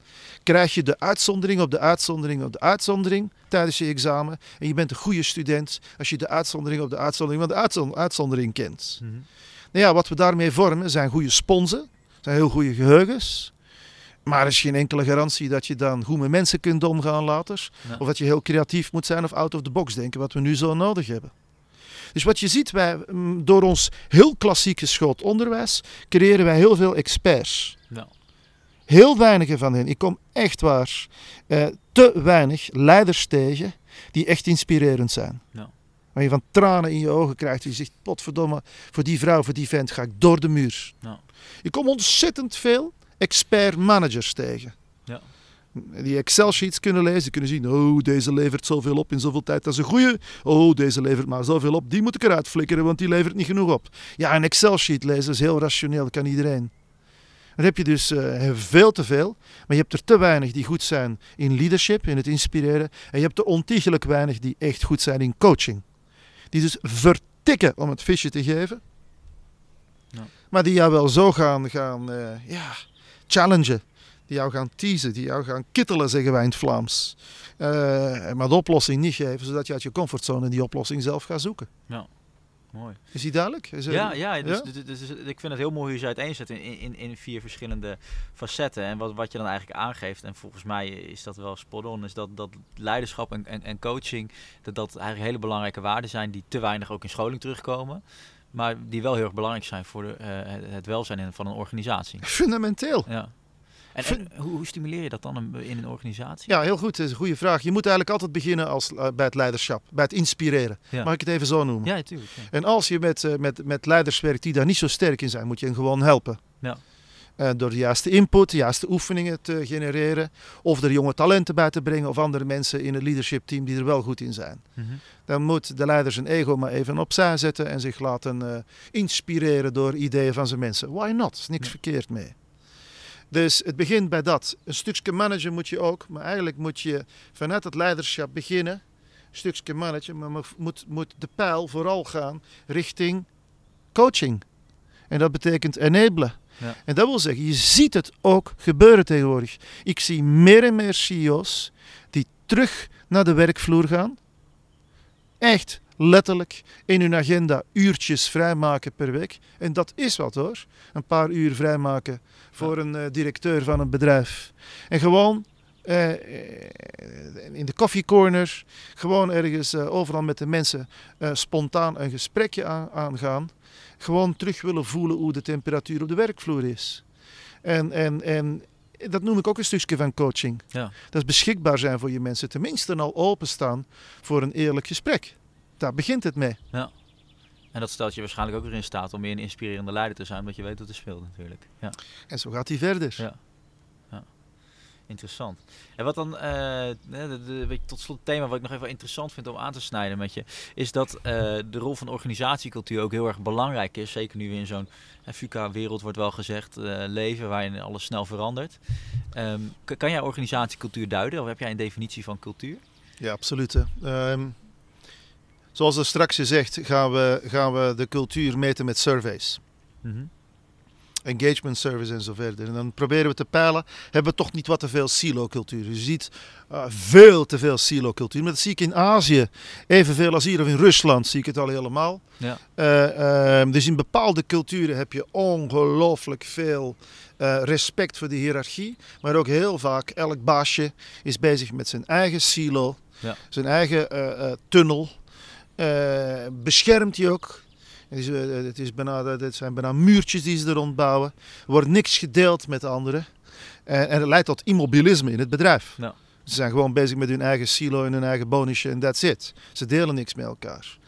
Speaker 1: krijg je de uitzondering op de uitzondering op de uitzondering tijdens je examen. En je bent een goede student als je de uitzondering op de uitzondering van de uitzon- uitzondering kent.
Speaker 3: Mhm.
Speaker 1: Nou ja, wat we daarmee vormen zijn goede sponsen, zijn heel goede geheugens. Maar er is geen enkele garantie dat je dan goed met mensen kunt omgaan later.
Speaker 3: Ja.
Speaker 1: Of dat je heel creatief moet zijn of out of the box denken, wat we nu zo nodig hebben. Dus wat je ziet, wij, mm, door ons heel klassiek geschoold onderwijs, creëren wij heel veel experts.
Speaker 3: Ja.
Speaker 1: Heel weinige van hen, ik kom echt waar, eh, te weinig leiders tegen die echt inspirerend zijn.
Speaker 3: Ja.
Speaker 1: Waar je van tranen in je ogen krijgt. Je zegt, potverdomme, voor die vrouw, voor die vent ga ik door de muur.
Speaker 3: Ja.
Speaker 1: Je komt ontzettend veel expert managers tegen.
Speaker 3: Ja.
Speaker 1: Die Excel-sheets kunnen lezen, kunnen zien, oh, deze levert zoveel op in zoveel tijd, dat is een goeie. Oh, deze levert maar zoveel op, die moet ik eruit flikkeren, want die levert niet genoeg op. Ja, een Excel-sheet lezen is heel rationeel, dat kan iedereen. Dan heb je dus eh, veel te veel, maar je hebt er te weinig die goed zijn in leadership, in het inspireren. En je hebt er ontiegelijk weinig die echt goed zijn in coaching. Die dus vertikken om het visje te geven.
Speaker 3: Ja.
Speaker 1: Maar die jou wel zo gaan, gaan eh, ja, challengen. Die jou gaan teasen, die jou gaan kittelen, zeggen wij in het Vlaams. Eh, maar de oplossing niet geven, zodat je uit je comfortzone die oplossing zelf gaat zoeken.
Speaker 3: Mooi.
Speaker 1: Is die duidelijk? Is er-
Speaker 3: Ja, ja, dus,
Speaker 1: ja?
Speaker 3: dus- ik vind het heel mooi hoe je ze uiteenzet in, in, in vier verschillende facetten. En wat, wat je dan eigenlijk aangeeft, en volgens mij is dat wel spot on, is dat, dat leiderschap en, en, en coaching, dat dat eigenlijk hele belangrijke waarden zijn die te weinig ook in scholing terugkomen. Maar die wel heel erg belangrijk zijn voor de, eh, het- welzijn van een organisatie.
Speaker 1: Fundamenteel.
Speaker 3: Ja. En, en hoe, hoe stimuleer je dat dan in- een organisatie?
Speaker 1: Ja, heel goed. Dat is een goede vraag. Je moet eigenlijk altijd beginnen als, eh, bij het leiderschap, bij het inspireren.
Speaker 3: Ja.
Speaker 1: Mag ik het even zo noemen?
Speaker 3: Ja, natuurlijk. Ja.
Speaker 1: En als je met, eh, met, met leiders werkt die daar niet zo sterk in zijn, moet je hen gewoon helpen.
Speaker 3: Ja.
Speaker 1: Eh, door de juiste input, de juiste oefeningen te genereren. Of er jonge talenten bij te brengen of andere mensen in het leadership team die er wel goed in zijn.
Speaker 3: Mhm.
Speaker 1: Dan moet de leider zijn ego maar even opzij zetten en zich laten inspireren door ideeën van zijn mensen. Why not? Er is niks
Speaker 3: Ja.
Speaker 1: verkeerd mee. Dus het begint bij dat. Een stukje managen moet je ook, maar eigenlijk moet je vanuit het leiderschap beginnen. Een stukje managen, maar moet- moet, de pijl vooral gaan richting coaching. En dat betekent enablen.
Speaker 3: Ja.
Speaker 1: En dat wil zeggen, je ziet het ook gebeuren tegenwoordig. Ik zie meer en meer CEO's die terug naar de werkvloer gaan. Echt letterlijk in hun agenda uurtjes vrijmaken per week. En dat is wat hoor. Een paar uur vrijmaken voor een eh, directeur van een bedrijf. En gewoon eh, eh, in de koffiecorner, gewoon ergens overal met de mensen spontaan een gesprekje aan- aangaan. Gewoon terug willen voelen hoe de temperatuur op de werkvloer is. En, en, en dat noem ik ook een stukje van coaching.
Speaker 3: Ja.
Speaker 1: Dat is beschikbaar zijn voor je mensen. Tenminste al openstaan voor een eerlijk gesprek. Daar begint het mee.
Speaker 3: En dat stelt je waarschijnlijk ook weer in staat om meer een inspirerende leider te zijn, omdat je weet wat er speelt natuurlijk. Ja.
Speaker 1: En zo gaat hij verder.
Speaker 3: Ja. Interessant. En wat dan, eh, de, de, tot slot het thema wat ik nog even interessant vind om aan te snijden met je, is dat eh, de rol van organisatiecultuur ook heel erg belangrijk is. Zeker nu we in zo'n FUK-wereld wordt wel gezegd eh, leven waarin alles snel verandert. Ehm, kan jij organisatiecultuur duiden of heb jij een definitie van cultuur?
Speaker 1: Ja, absoluut. Zoals er straks gezegd, gaan we, gaan we de cultuur meten met surveys. engagement service en zo verder. En dan proberen we te peilen, hebben we toch niet wat te veel silo-cultuur. Je ziet eh, veel te veel silo-cultuur. Maar dat zie ik in Azië evenveel als hier of in Rusland zie ik het al helemaal.
Speaker 3: Ja.
Speaker 1: Eh, ehm, dus in bepaalde culturen heb je ongelooflijk veel eh, respect voor de hiërarchie. Maar ook heel vaak, elk baasje is bezig met zijn eigen silo,
Speaker 3: Ja.
Speaker 1: zijn eigen tunnel. Eh, beschermt die ook. Het, is, eh, het, is bijna, het zijn bijna muurtjes die ze er rondbouwen. Er wordt niks gedeeld met anderen. En, en het leidt tot immobilisme in het bedrijf. Ze zijn gewoon bezig met hun eigen silo en hun eigen bonusje en that's it. Ze delen niks met elkaar.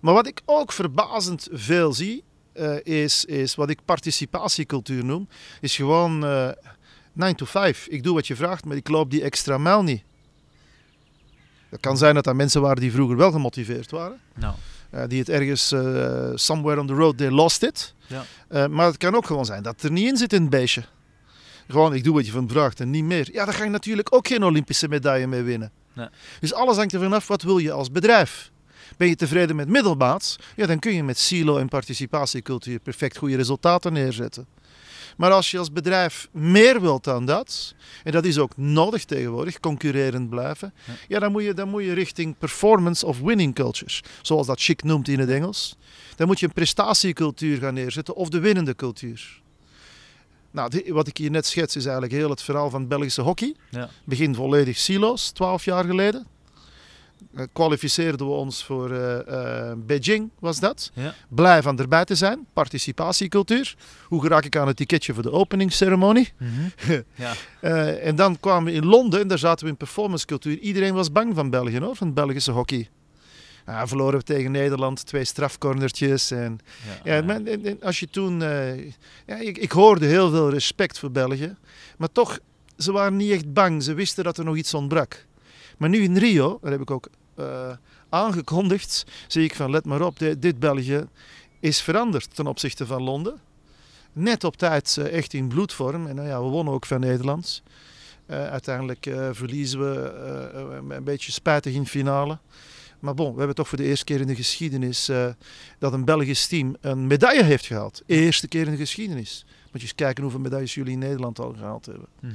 Speaker 1: Maar wat ik ook verbazend veel zie, eh, is, is wat ik participatiecultuur noem, is gewoon eh 9 to 5. Ik doe wat je vraagt, maar ik loop die extra mijl niet. Het kan zijn dat dat mensen waren die vroeger wel gemotiveerd waren.
Speaker 3: Nou,
Speaker 1: Eh, die het ergens, eh, somewhere on the road, they lost it.
Speaker 3: Ja.
Speaker 1: Eh, maar het kan ook gewoon zijn dat het er niet in zit in het beestje. Gewoon, ik doe wat je van vraagt en niet meer. Ja, daar ga je natuurlijk ook geen Olympische medaille mee winnen.
Speaker 3: Nee.
Speaker 1: Dus alles hangt ervan af, wat wil je als bedrijf? Ben je tevreden met middelmaats? Ja, dan kun je met silo en participatiecultuur perfect goede resultaten neerzetten. Maar als je als bedrijf meer wilt dan dat, en dat is ook nodig tegenwoordig, concurrerend blijven,
Speaker 3: Ja.
Speaker 1: ja, dan, moet je, dan moet je richting performance of winning cultures, zoals dat chic noemt in het Engels. Dan moet je een prestatiecultuur gaan neerzetten of de winnende cultuur. Nou, wat ik hier net schets is eigenlijk heel het verhaal van Belgische hockey.
Speaker 3: ja.
Speaker 1: Begin volledig silo's, 12 jaar geleden. Kwalificeerden we ons voor eh, eh, Beijing, was dat.
Speaker 3: Ja.
Speaker 1: Blij van erbij te zijn, participatiecultuur. Hoe raak ik aan het ticketje voor de openingsceremonie?
Speaker 3: Mhm. ja.
Speaker 1: Eh, en dan kwamen we in Londen en daar zaten we in performancecultuur. Iedereen was bang van België hoor, van het Belgische hockey. Ja, verloren we tegen Nederland, twee strafcornertjes. En,
Speaker 3: Ja,
Speaker 1: ja, maar, en- en als je toen, ja, ik, ik hoorde heel veel respect voor België. Maar toch, ze waren niet echt bang. Ze wisten dat er nog iets ontbrak. Maar nu in Rio, dat heb ik ook eh, aangekondigd, zie ik van let maar op, dit, België is veranderd ten opzichte van Londen. Net op tijd eh, echt in bloedvorm. En nou ja, we wonnen ook van Nederland. Eh, uiteindelijk verliezen we een beetje spijtig in finale. Maar bon, we hebben toch voor de eerste keer in de geschiedenis dat een Belgisch team een medaille heeft gehaald. Eerste keer in de geschiedenis. Moet je eens kijken hoeveel medailles jullie in Nederland al gehaald hebben.
Speaker 3: Mhm.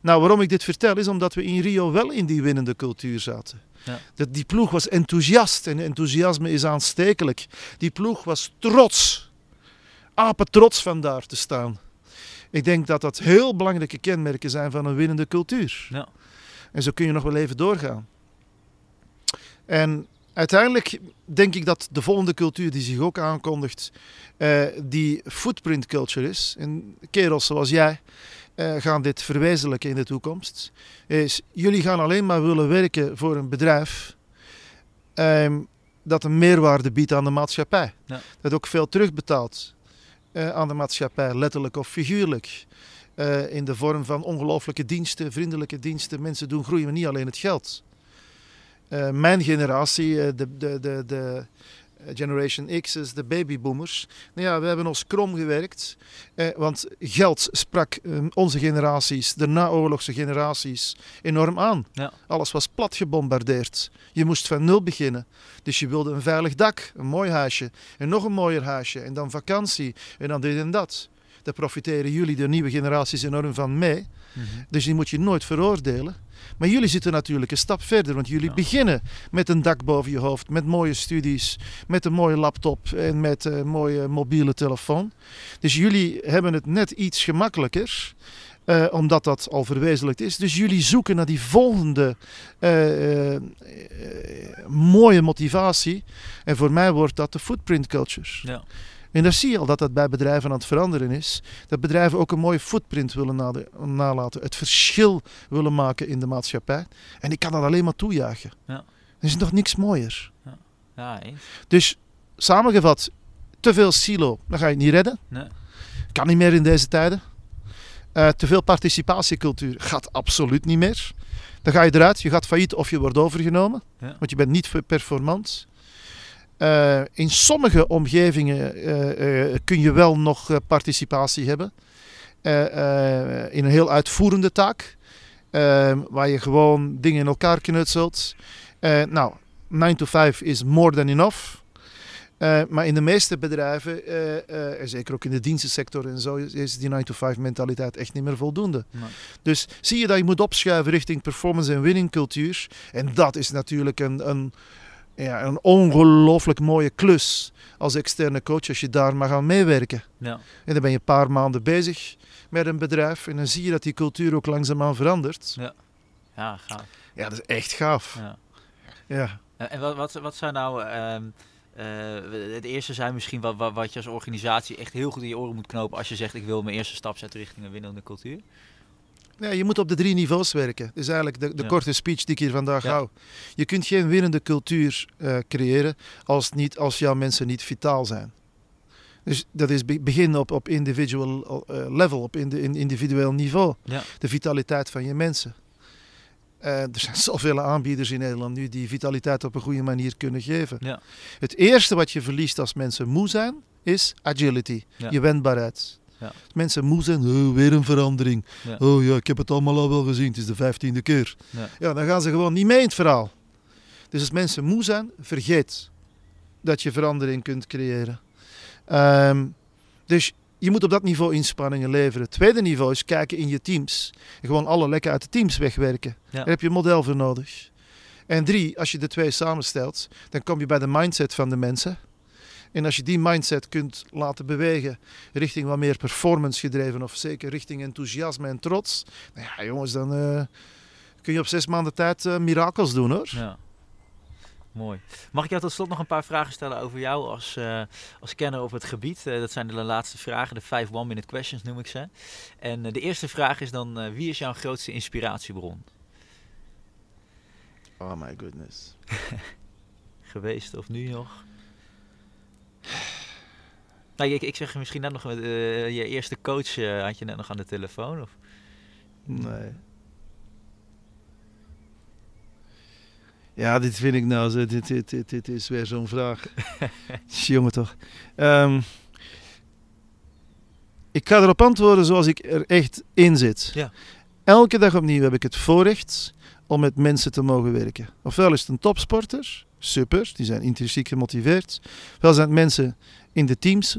Speaker 1: Nou, waarom ik dit vertel is omdat we in Rio wel in die winnende cultuur zaten.
Speaker 3: Ja.
Speaker 1: Dat die ploeg was enthousiast en enthousiasme is aanstekelijk. Die ploeg was trots. Apen trots van daar te staan. Ik denk dat dat heel belangrijke kenmerken zijn van een winnende cultuur.
Speaker 3: Ja.
Speaker 1: En zo kun je nog wel even doorgaan. En uiteindelijk denk ik dat de volgende cultuur die zich ook aankondigt, eh, die footprint culture is. En kerels zoals jij eh, gaan dit verwezenlijken in de toekomst. Is, jullie gaan alleen maar willen werken voor een bedrijf ehm, dat een meerwaarde biedt aan de maatschappij.
Speaker 3: Ja.
Speaker 1: Dat ook veel terugbetaalt eh, aan de maatschappij, letterlijk of figuurlijk. In de vorm van ongelooflijke diensten, vriendelijke diensten. Mensen doen groeien, maar niet alleen het geld. Eh, mijn generatie, eh, de, de, de, de Generation X's, de babyboomers. Nou ja, we hebben ons krom gewerkt. Eh, want geld sprak eh, onze generaties, de naoorlogse generaties, enorm aan.
Speaker 3: Ja.
Speaker 1: Alles was plat gebombardeerd. Je moest van nul beginnen. Dus je wilde een veilig dak, een mooi huisje. En nog een mooier huisje. En dan vakantie. En dan dit en dat. Daar profiteren jullie, de nieuwe generaties, enorm van mee. Dus die moet je nooit veroordelen. Maar jullie zitten natuurlijk een stap verder, want jullie
Speaker 3: Ja.
Speaker 1: beginnen met een dak boven je hoofd, met mooie studies, met een mooie laptop en met een mooie mobiele telefoon. Dus jullie hebben het net iets gemakkelijker, eh, omdat dat al verwezenlijkt is. Dus jullie zoeken naar die volgende eh, eh, mooie motivatie. En voor mij wordt dat de footprint culture.
Speaker 3: Ja.
Speaker 1: En daar zie je al dat dat bij bedrijven aan het veranderen is. Dat bedrijven ook een mooie footprint willen nalaten. Het verschil willen maken in de maatschappij. En ik kan dat alleen maar toejuichen.
Speaker 3: Ja.
Speaker 1: Er is nog niks mooier.
Speaker 3: Ja, eens.
Speaker 1: Dus samengevat, te veel silo, dan ga je het niet redden.
Speaker 3: Nee.
Speaker 1: Kan niet meer in deze tijden. Eh, te veel participatiecultuur gaat absoluut niet meer. Dan ga je eruit, je gaat failliet of je wordt overgenomen.
Speaker 3: Ja.
Speaker 1: Want je bent niet performant. Eh, in sommige omgevingen eh, eh, kun je wel nog participatie hebben. In een heel uitvoerende taak. eh, waar je gewoon dingen in elkaar knutselt. Nou, 9 to 5 is more than enough. Maar in de meeste bedrijven, en zeker ook in de dienstensector en zo, is- die 9 to 5 mentaliteit echt niet meer voldoende.
Speaker 3: Nee.
Speaker 1: Dus zie je dat je moet opschuiven richting performance en winning cultuur. En dat is natuurlijk een, een, ja, een ongelooflijk mooie klus als externe coach als je daar mag aan meewerken.
Speaker 3: Ja.
Speaker 1: En dan ben je een paar maanden bezig met een bedrijf en dan zie je dat die cultuur ook langzaamaan verandert.
Speaker 3: Ja, gaaf.
Speaker 1: Ja, dat is echt gaaf.
Speaker 3: Ja.
Speaker 1: Ja.
Speaker 3: En wat, wat, wat zou nou... ehm, eh, het eerste zijn misschien wat, wat, wat je als organisatie echt heel goed in je oren moet knopen als je zegt ik wil mijn eerste stap zetten richting een winnende cultuur.
Speaker 1: Nee, je moet op de drie niveaus werken. Dat is eigenlijk de, de
Speaker 3: Ja.
Speaker 1: korte speech die ik hier vandaag
Speaker 3: Ja.
Speaker 1: hou. Je kunt geen winnende cultuur eh, creëren als, niet, als jouw mensen niet vitaal zijn. Dus dat is be- begin op, op individual eh, level, op indi- in individueel niveau.
Speaker 3: Ja.
Speaker 1: De vitaliteit van je mensen. Eh, er zijn zoveel aanbieders in Nederland nu die vitaliteit op een goede manier kunnen geven.
Speaker 3: Ja.
Speaker 1: Het eerste wat je verliest als mensen moe zijn, is agility,
Speaker 3: Ja.
Speaker 1: je wendbaarheid.
Speaker 3: Ja.
Speaker 1: Als mensen moe zijn, oh, weer een verandering.
Speaker 3: Ja.
Speaker 1: Oh ja, ik heb het allemaal al wel gezien, het is de vijftiende keer.
Speaker 3: Ja.
Speaker 1: Ja, dan gaan ze gewoon niet mee in het verhaal. Dus als mensen moe zijn, vergeet dat je verandering kunt creëren. Ehm, dus je moet op dat niveau inspanningen leveren. Het tweede niveau is kijken in je teams. En gewoon alle lekken uit de teams wegwerken. Daar heb je een model voor nodig. En drie, als je de twee samenstelt, dan kom je bij de mindset van de mensen. En als je die mindset kunt laten bewegen richting wat meer performance gedreven, of zeker richting enthousiasme en trots, nou ja, jongens, dan eh, kun je op zes maanden tijd eh, mirakels doen hoor.
Speaker 3: Ja. Mooi. Mag ik jou tot slot nog een paar vragen stellen over jou als, eh, als kenner op het gebied? Eh, dat zijn de laatste vragen, de vijf one-minute questions noem ik ze. En de eerste vraag is dan, eh, wie is jouw grootste inspiratiebron?
Speaker 1: Oh my goodness.
Speaker 3: Geweest of nu nog? Nou, ik, ik zeg misschien net nog, eh, je eerste coach eh, had je net nog aan de telefoon? Of?
Speaker 1: Nee. Ja, dit vind ik nou, zo- dit, dit, dit, dit is weer zo'n vraag. Jongen toch. Ehm, ik ga erop antwoorden zoals ik er echt in zit.
Speaker 3: Ja.
Speaker 1: Elke dag opnieuw heb ik het voorrecht om met mensen te mogen werken. Ofwel is het een topsporter, super, die zijn intrinsiek gemotiveerd. Ofwel zijn het mensen in de teams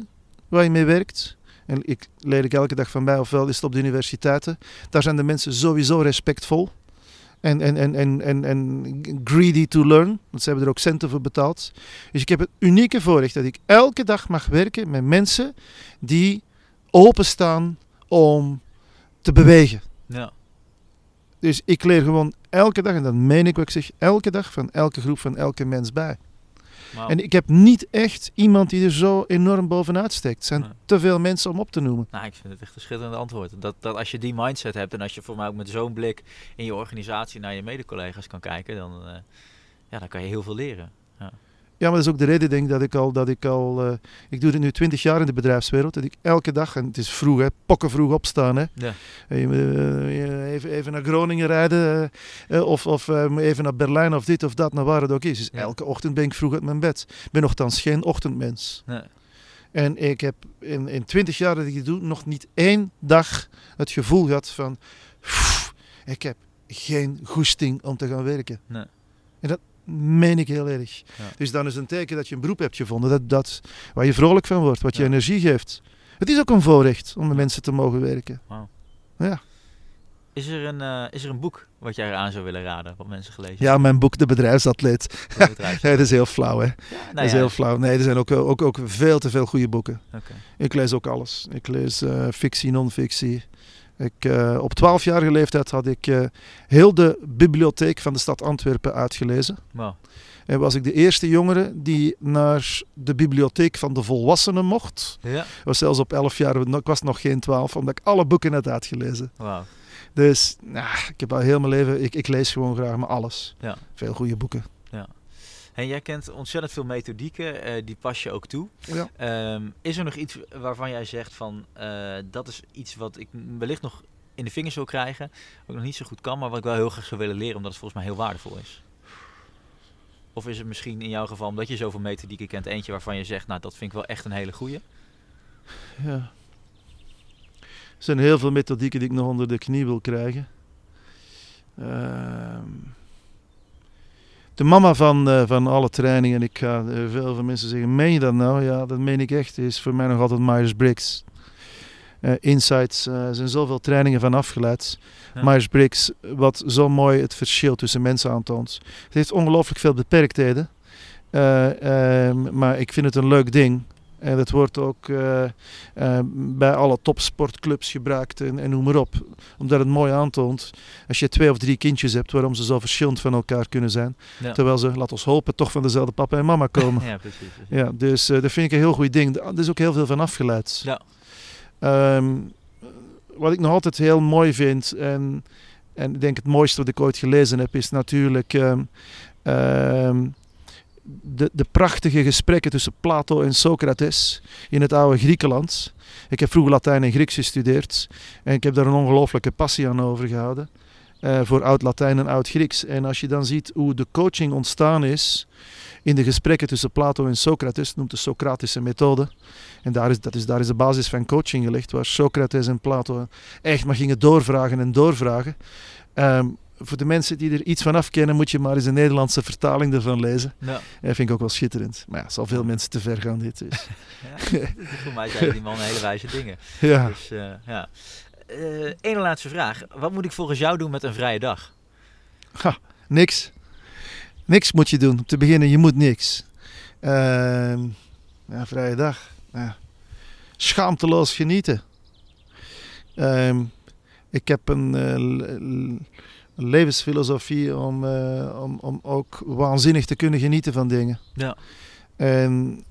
Speaker 1: waar je mee werkt. En ik leer ik elke dag van bij, ofwel is het op de universiteiten. Daar zijn de mensen sowieso respectvol. En, en, en, en, en, en greedy to learn. Want ze hebben er ook centen voor betaald. Dus ik heb het unieke voorrecht dat ik elke dag mag werken met mensen die openstaan om te bewegen.
Speaker 3: Ja.
Speaker 1: Dus ik leer gewoon elke dag, en dat meen ik wat ik zeg, elke dag van elke groep, van elke mens bij. En ik heb niet echt iemand die er zo enorm bovenuit steekt. Het zijn
Speaker 3: Nee.
Speaker 1: te veel mensen om op te noemen.
Speaker 3: Nou, ik vind het echt een schitterend antwoord. Dat, dat als je die mindset hebt en als je voor mij ook met zo'n blik in je organisatie naar je mede-collega's kan kijken, dan, eh, ja, dan kan je heel veel leren.
Speaker 1: Ja, maar dat is ook de reden denk ik dat ik al, dat ik al, eh, ik doe dit nu twintig jaar in de bedrijfswereld, dat ik elke dag, en het is vroeg hè, pokken vroeg opstaan hè,
Speaker 3: Ja.
Speaker 1: Moet, eh, even, even naar Groningen rijden eh, eh, of, of eh, even naar Berlijn of dit of dat, naar waar het ook is. Dus
Speaker 3: Ja.
Speaker 1: elke ochtend ben ik vroeg uit mijn bed. Ik ben nogthans geen ochtendmens.
Speaker 3: Nee.
Speaker 1: En ik heb in, in 20 jaar dat ik dit doe, nog niet één dag het gevoel gehad van, "Pff, ik heb geen goesting om te gaan werken.
Speaker 3: Nee.
Speaker 1: En dat meen ik heel erg.
Speaker 3: Ja.
Speaker 1: Dus dan is een teken dat je een beroep hebt gevonden, dat, dat, waar je vrolijk van wordt, wat je
Speaker 3: Ja.
Speaker 1: energie geeft. Het is ook een voorrecht om met mensen te mogen werken. Ja.
Speaker 3: Is, er een, eh, is er een boek wat jij eraan zou willen raden, wat mensen gelezen
Speaker 1: Ja, mijn boek De Bedrijfsatleet. Nee, dat is heel flauw, hè?
Speaker 3: Ja,
Speaker 1: dat
Speaker 3: nou
Speaker 1: is
Speaker 3: ja,
Speaker 1: heel flauw. Nee, er zijn ook, ook, ook veel te veel goede boeken.
Speaker 3: oké.
Speaker 1: Ik lees ook alles. Ik lees eh, fictie, non-fictie. Ik, eh, op 12-jarige leeftijd had ik eh, heel de bibliotheek van de stad Antwerpen uitgelezen. En was ik de eerste jongere die naar de bibliotheek van de volwassenen mocht.
Speaker 3: Ja,
Speaker 1: was zelfs op 11 jaar, ik was nog geen 12, omdat ik alle boeken had uitgelezen. Dus nou, ik heb al heel mijn leven, ik, ik lees gewoon graag maar alles.
Speaker 3: Ja.
Speaker 1: Veel goede boeken.
Speaker 3: En jij kent ontzettend veel methodieken, eh, die pas je ook toe.
Speaker 1: Ja.
Speaker 3: Ehm, is er nog iets waarvan jij zegt van, eh, dat is iets wat ik wellicht nog in de vingers wil krijgen, wat ik nog niet zo goed kan, maar wat ik wel heel graag zou willen leren, omdat het volgens mij heel waardevol is? Of is het misschien in jouw geval, omdat je zoveel methodieken kent, eentje waarvan je zegt, nou dat vind ik wel echt een hele goeie?
Speaker 1: Ja. Er zijn heel veel methodieken die ik nog onder de knie wil krijgen. Ehm, de mama van, eh, van alle trainingen, ik ga eh, veel van mensen zeggen, meen je dat nou? Ja, dat meen ik echt, is voor mij nog altijd Myers-Briggs. Eh, insights, zijn zoveel trainingen van afgeleid.
Speaker 3: Ja.
Speaker 1: Myers-Briggs, wat zo mooi het verschil tussen mensen aantoont. Het heeft ongelooflijk veel beperktheden. Eh, ehm, maar ik vind het een leuk ding. En het wordt ook eh, eh, bij alle topsportclubs gebruikt en, en noem maar op. Omdat het mooi aantoont, als je twee of drie kindjes hebt, waarom ze zo verschillend van elkaar kunnen zijn.
Speaker 3: Ja,
Speaker 1: Terwijl ze, laat ons hopen, toch van dezelfde papa en mama komen.
Speaker 3: ja precies. precies.
Speaker 1: ja, dus eh, dat vind ik een heel goed ding. Er is ook heel veel van afgeleid.
Speaker 3: Ja.
Speaker 1: Ehm, wat ik nog altijd heel mooi vind, en, en ik denk het mooiste wat ik ooit gelezen heb, is natuurlijk ehm, ehm, de, de prachtige gesprekken tussen Plato en Socrates in het oude Griekenland. Ik heb vroeger Latijn en Grieks gestudeerd en ik heb daar een ongelooflijke passie aan overgehouden. eh, voor Oud-Latijn en Oud-Grieks. En als je dan ziet hoe de coaching ontstaan is in de gesprekken tussen Plato en Socrates, noemt de Socratische methode. En daar is, dat is, daar is de basis van coaching gelegd, waar Socrates en Plato echt maar gingen doorvragen en doorvragen. Ehm, voor de mensen die er iets van afkennen, moet je maar eens een Nederlandse vertaling ervan lezen.
Speaker 3: Ja.
Speaker 1: Dat vind ik ook wel schitterend. Maar ja, het zal veel mensen te ver gaan dit. Dus.
Speaker 3: Ja, voor mij zijn die man hele wijze dingen.
Speaker 1: Ja.
Speaker 3: Dus, eh, ja. Eh, Ene laatste vraag. Wat moet ik volgens jou doen met een vrije dag?
Speaker 1: Ha, niks. Niks moet je doen. Om te beginnen, je moet niks. Ehm, ja, vrije dag. Ja. Schaamteloos genieten. Ehm, ik heb een eh, een levensfilosofie om, eh, om, om ook waanzinnig te kunnen genieten van dingen.
Speaker 3: Ja.
Speaker 1: En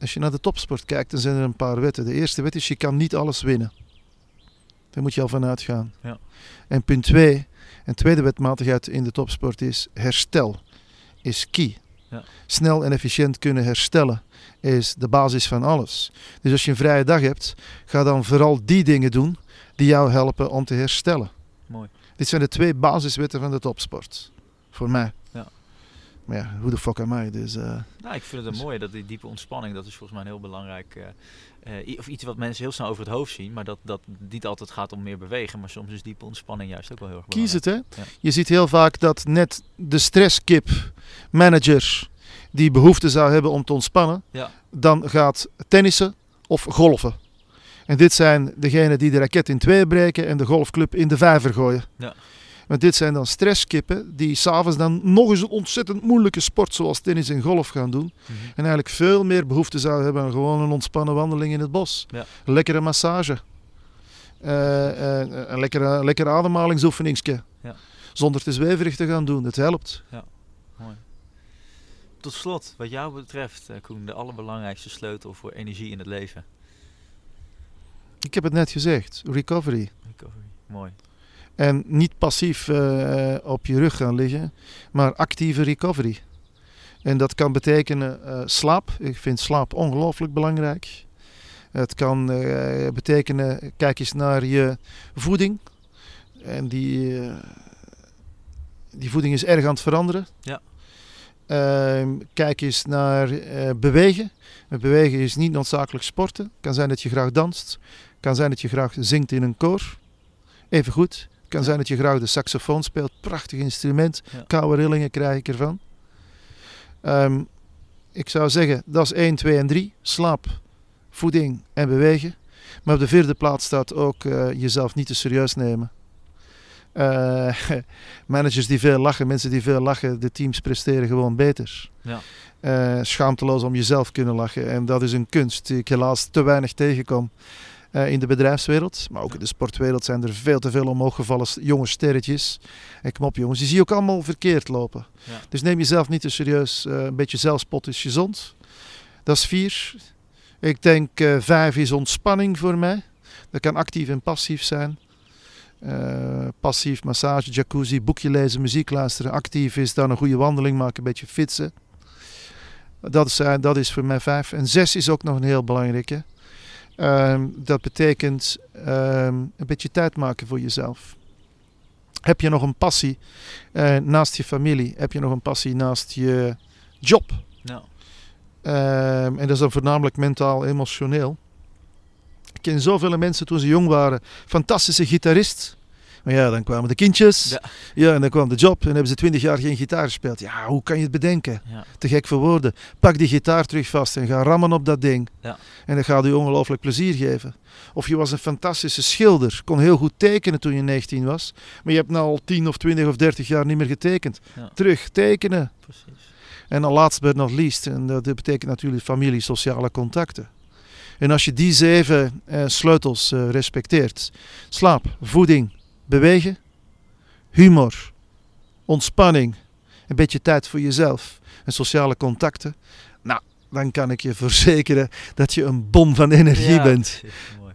Speaker 1: als je naar de topsport kijkt, dan zijn er een paar wetten. De eerste wet is, je kan niet alles winnen. Daar moet je al van uitgaan.
Speaker 3: Ja.
Speaker 1: En punt twee, een tweede wetmatigheid in de topsport is, herstel is key.
Speaker 3: Ja.
Speaker 1: Snel en efficiënt kunnen herstellen is de basis van alles. Dus als je een vrije dag hebt, ga dan vooral die dingen doen die jou helpen om te herstellen.
Speaker 3: Mooi.
Speaker 1: Dit zijn de twee basiswetten van de topsport. Voor mij.
Speaker 3: Ja.
Speaker 1: Maar ja, hoe de fuck am I? Dus, eh,
Speaker 3: Nou, ik vind het een mooie dat die diepe ontspanning, dat is volgens mij een heel belangrijk. eh, eh, of iets wat mensen heel snel over het hoofd zien, maar dat, dat niet altijd gaat om meer bewegen. Maar soms is diepe ontspanning juist ook wel heel erg
Speaker 1: kies
Speaker 3: belangrijk.
Speaker 1: het, hè?
Speaker 3: Ja.
Speaker 1: Je ziet heel vaak dat net de stresskip manager die behoefte zou hebben om te ontspannen,
Speaker 3: Ja.
Speaker 1: dan gaat tennissen of golfen. En dit zijn degenen die de raket in twee breken en de golfclub in de vijver gooien.
Speaker 3: Ja.
Speaker 1: Want dit zijn dan stresskippen die s'avonds dan nog eens een ontzettend moeilijke sport zoals tennis en golf gaan doen.
Speaker 3: Mhm.
Speaker 1: En eigenlijk veel meer behoefte zou hebben aan gewoon een ontspannen wandeling in het bos.
Speaker 3: Ja.
Speaker 1: Een lekkere massage. Eh, eh, een lekkere, lekkere ademhalingsoefeningsje.
Speaker 3: Ja.
Speaker 1: Zonder te zweverig te gaan doen. Het helpt.
Speaker 3: Mooi. Tot slot, wat jou betreft, eh, Koen, de allerbelangrijkste sleutel voor energie in het leven.
Speaker 1: Ik heb het net gezegd. Recovery.
Speaker 3: Recovery. Mooi.
Speaker 1: En niet passief eh, op je rug gaan liggen, maar actieve recovery. En dat kan betekenen eh, slaap. Ik vind slaap ongelooflijk belangrijk. Het kan eh, betekenen, kijk eens naar je voeding. En die, die voeding is erg aan het veranderen.
Speaker 3: Ja.
Speaker 1: Ehm, kijk eens naar bewegen. Bewegen is niet noodzakelijk sporten. Het kan zijn dat je graag danst. Het kan zijn dat je graag zingt in een koor. Even goed. Het kan zijn dat je graag de saxofoon speelt. Prachtig instrument. Koude rillingen krijg ik ervan. Ehm, ik zou zeggen, dat is 1, 2 en 3. Slaap, voeding en bewegen. Maar op de vierde plaats staat ook eh, jezelf niet te serieus nemen. Eh, managers die veel lachen, mensen die veel lachen, de teams presteren gewoon beter.
Speaker 3: Ja.
Speaker 1: Eh, schaamteloos om jezelf kunnen lachen. En dat is een kunst die ik helaas te weinig tegenkom eh, in de bedrijfswereld. Maar ook in de sportwereld zijn er veel te veel omhooggevallen jonge sterretjes. En kom op jongens, die zie je ook allemaal verkeerd lopen.
Speaker 3: Ja.
Speaker 1: Dus neem jezelf niet te serieus. Eh, een beetje zelfspot is gezond. Dat is vier. Ik denk eh, vijf is ontspanning voor mij. Dat kan actief en passief zijn. Passief, massage, jacuzzi, boekje lezen, muziek luisteren. Actief is dan een goede wandeling maken, een beetje fietsen. Dat is, dat is voor mij vijf. En zes is ook nog een heel belangrijke. Ehm, dat betekent ehm, een beetje tijd maken voor jezelf. Heb je nog een passie eh, naast je familie? Heb je nog een passie naast je job?
Speaker 3: Nou,
Speaker 1: Ehm, en dat is dan voornamelijk mentaal, emotioneel. Ik ken zoveel mensen toen ze jong waren. Fantastische gitarist. Maar ja, dan kwamen de kindjes.
Speaker 3: Ja.
Speaker 1: Ja. en dan kwam de job. En hebben ze twintig jaar geen gitaar gespeeld. Ja, hoe kan je het bedenken?
Speaker 3: ja.
Speaker 1: Te gek voor woorden. Pak die gitaar terug vast en ga rammen op dat ding.
Speaker 3: Ja.
Speaker 1: En dat gaat u ongelooflijk plezier geven. Of je was een fantastische schilder. Kon heel goed tekenen toen je 19 was. Maar je hebt nou al 10 of 20 of 30 jaar niet meer getekend.
Speaker 3: Ja.
Speaker 1: Terug tekenen.
Speaker 3: Precies.
Speaker 1: En dan last but not least, en dat betekent natuurlijk familie, sociale contacten. En als je die zeven eh, sleutels eh, respecteert, slaap, voeding, bewegen, humor, ontspanning, een beetje tijd voor jezelf en sociale contacten. Nou, dan kan ik je verzekeren dat je een bom van energie
Speaker 3: ja,
Speaker 1: bent.
Speaker 3: Mooi.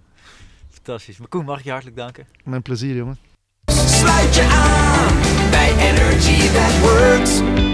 Speaker 3: Fantastisch. Maar Koen, mag ik je hartelijk danken?
Speaker 1: Mijn plezier, jongen.
Speaker 2: Sluit je aan bij Energy That Works.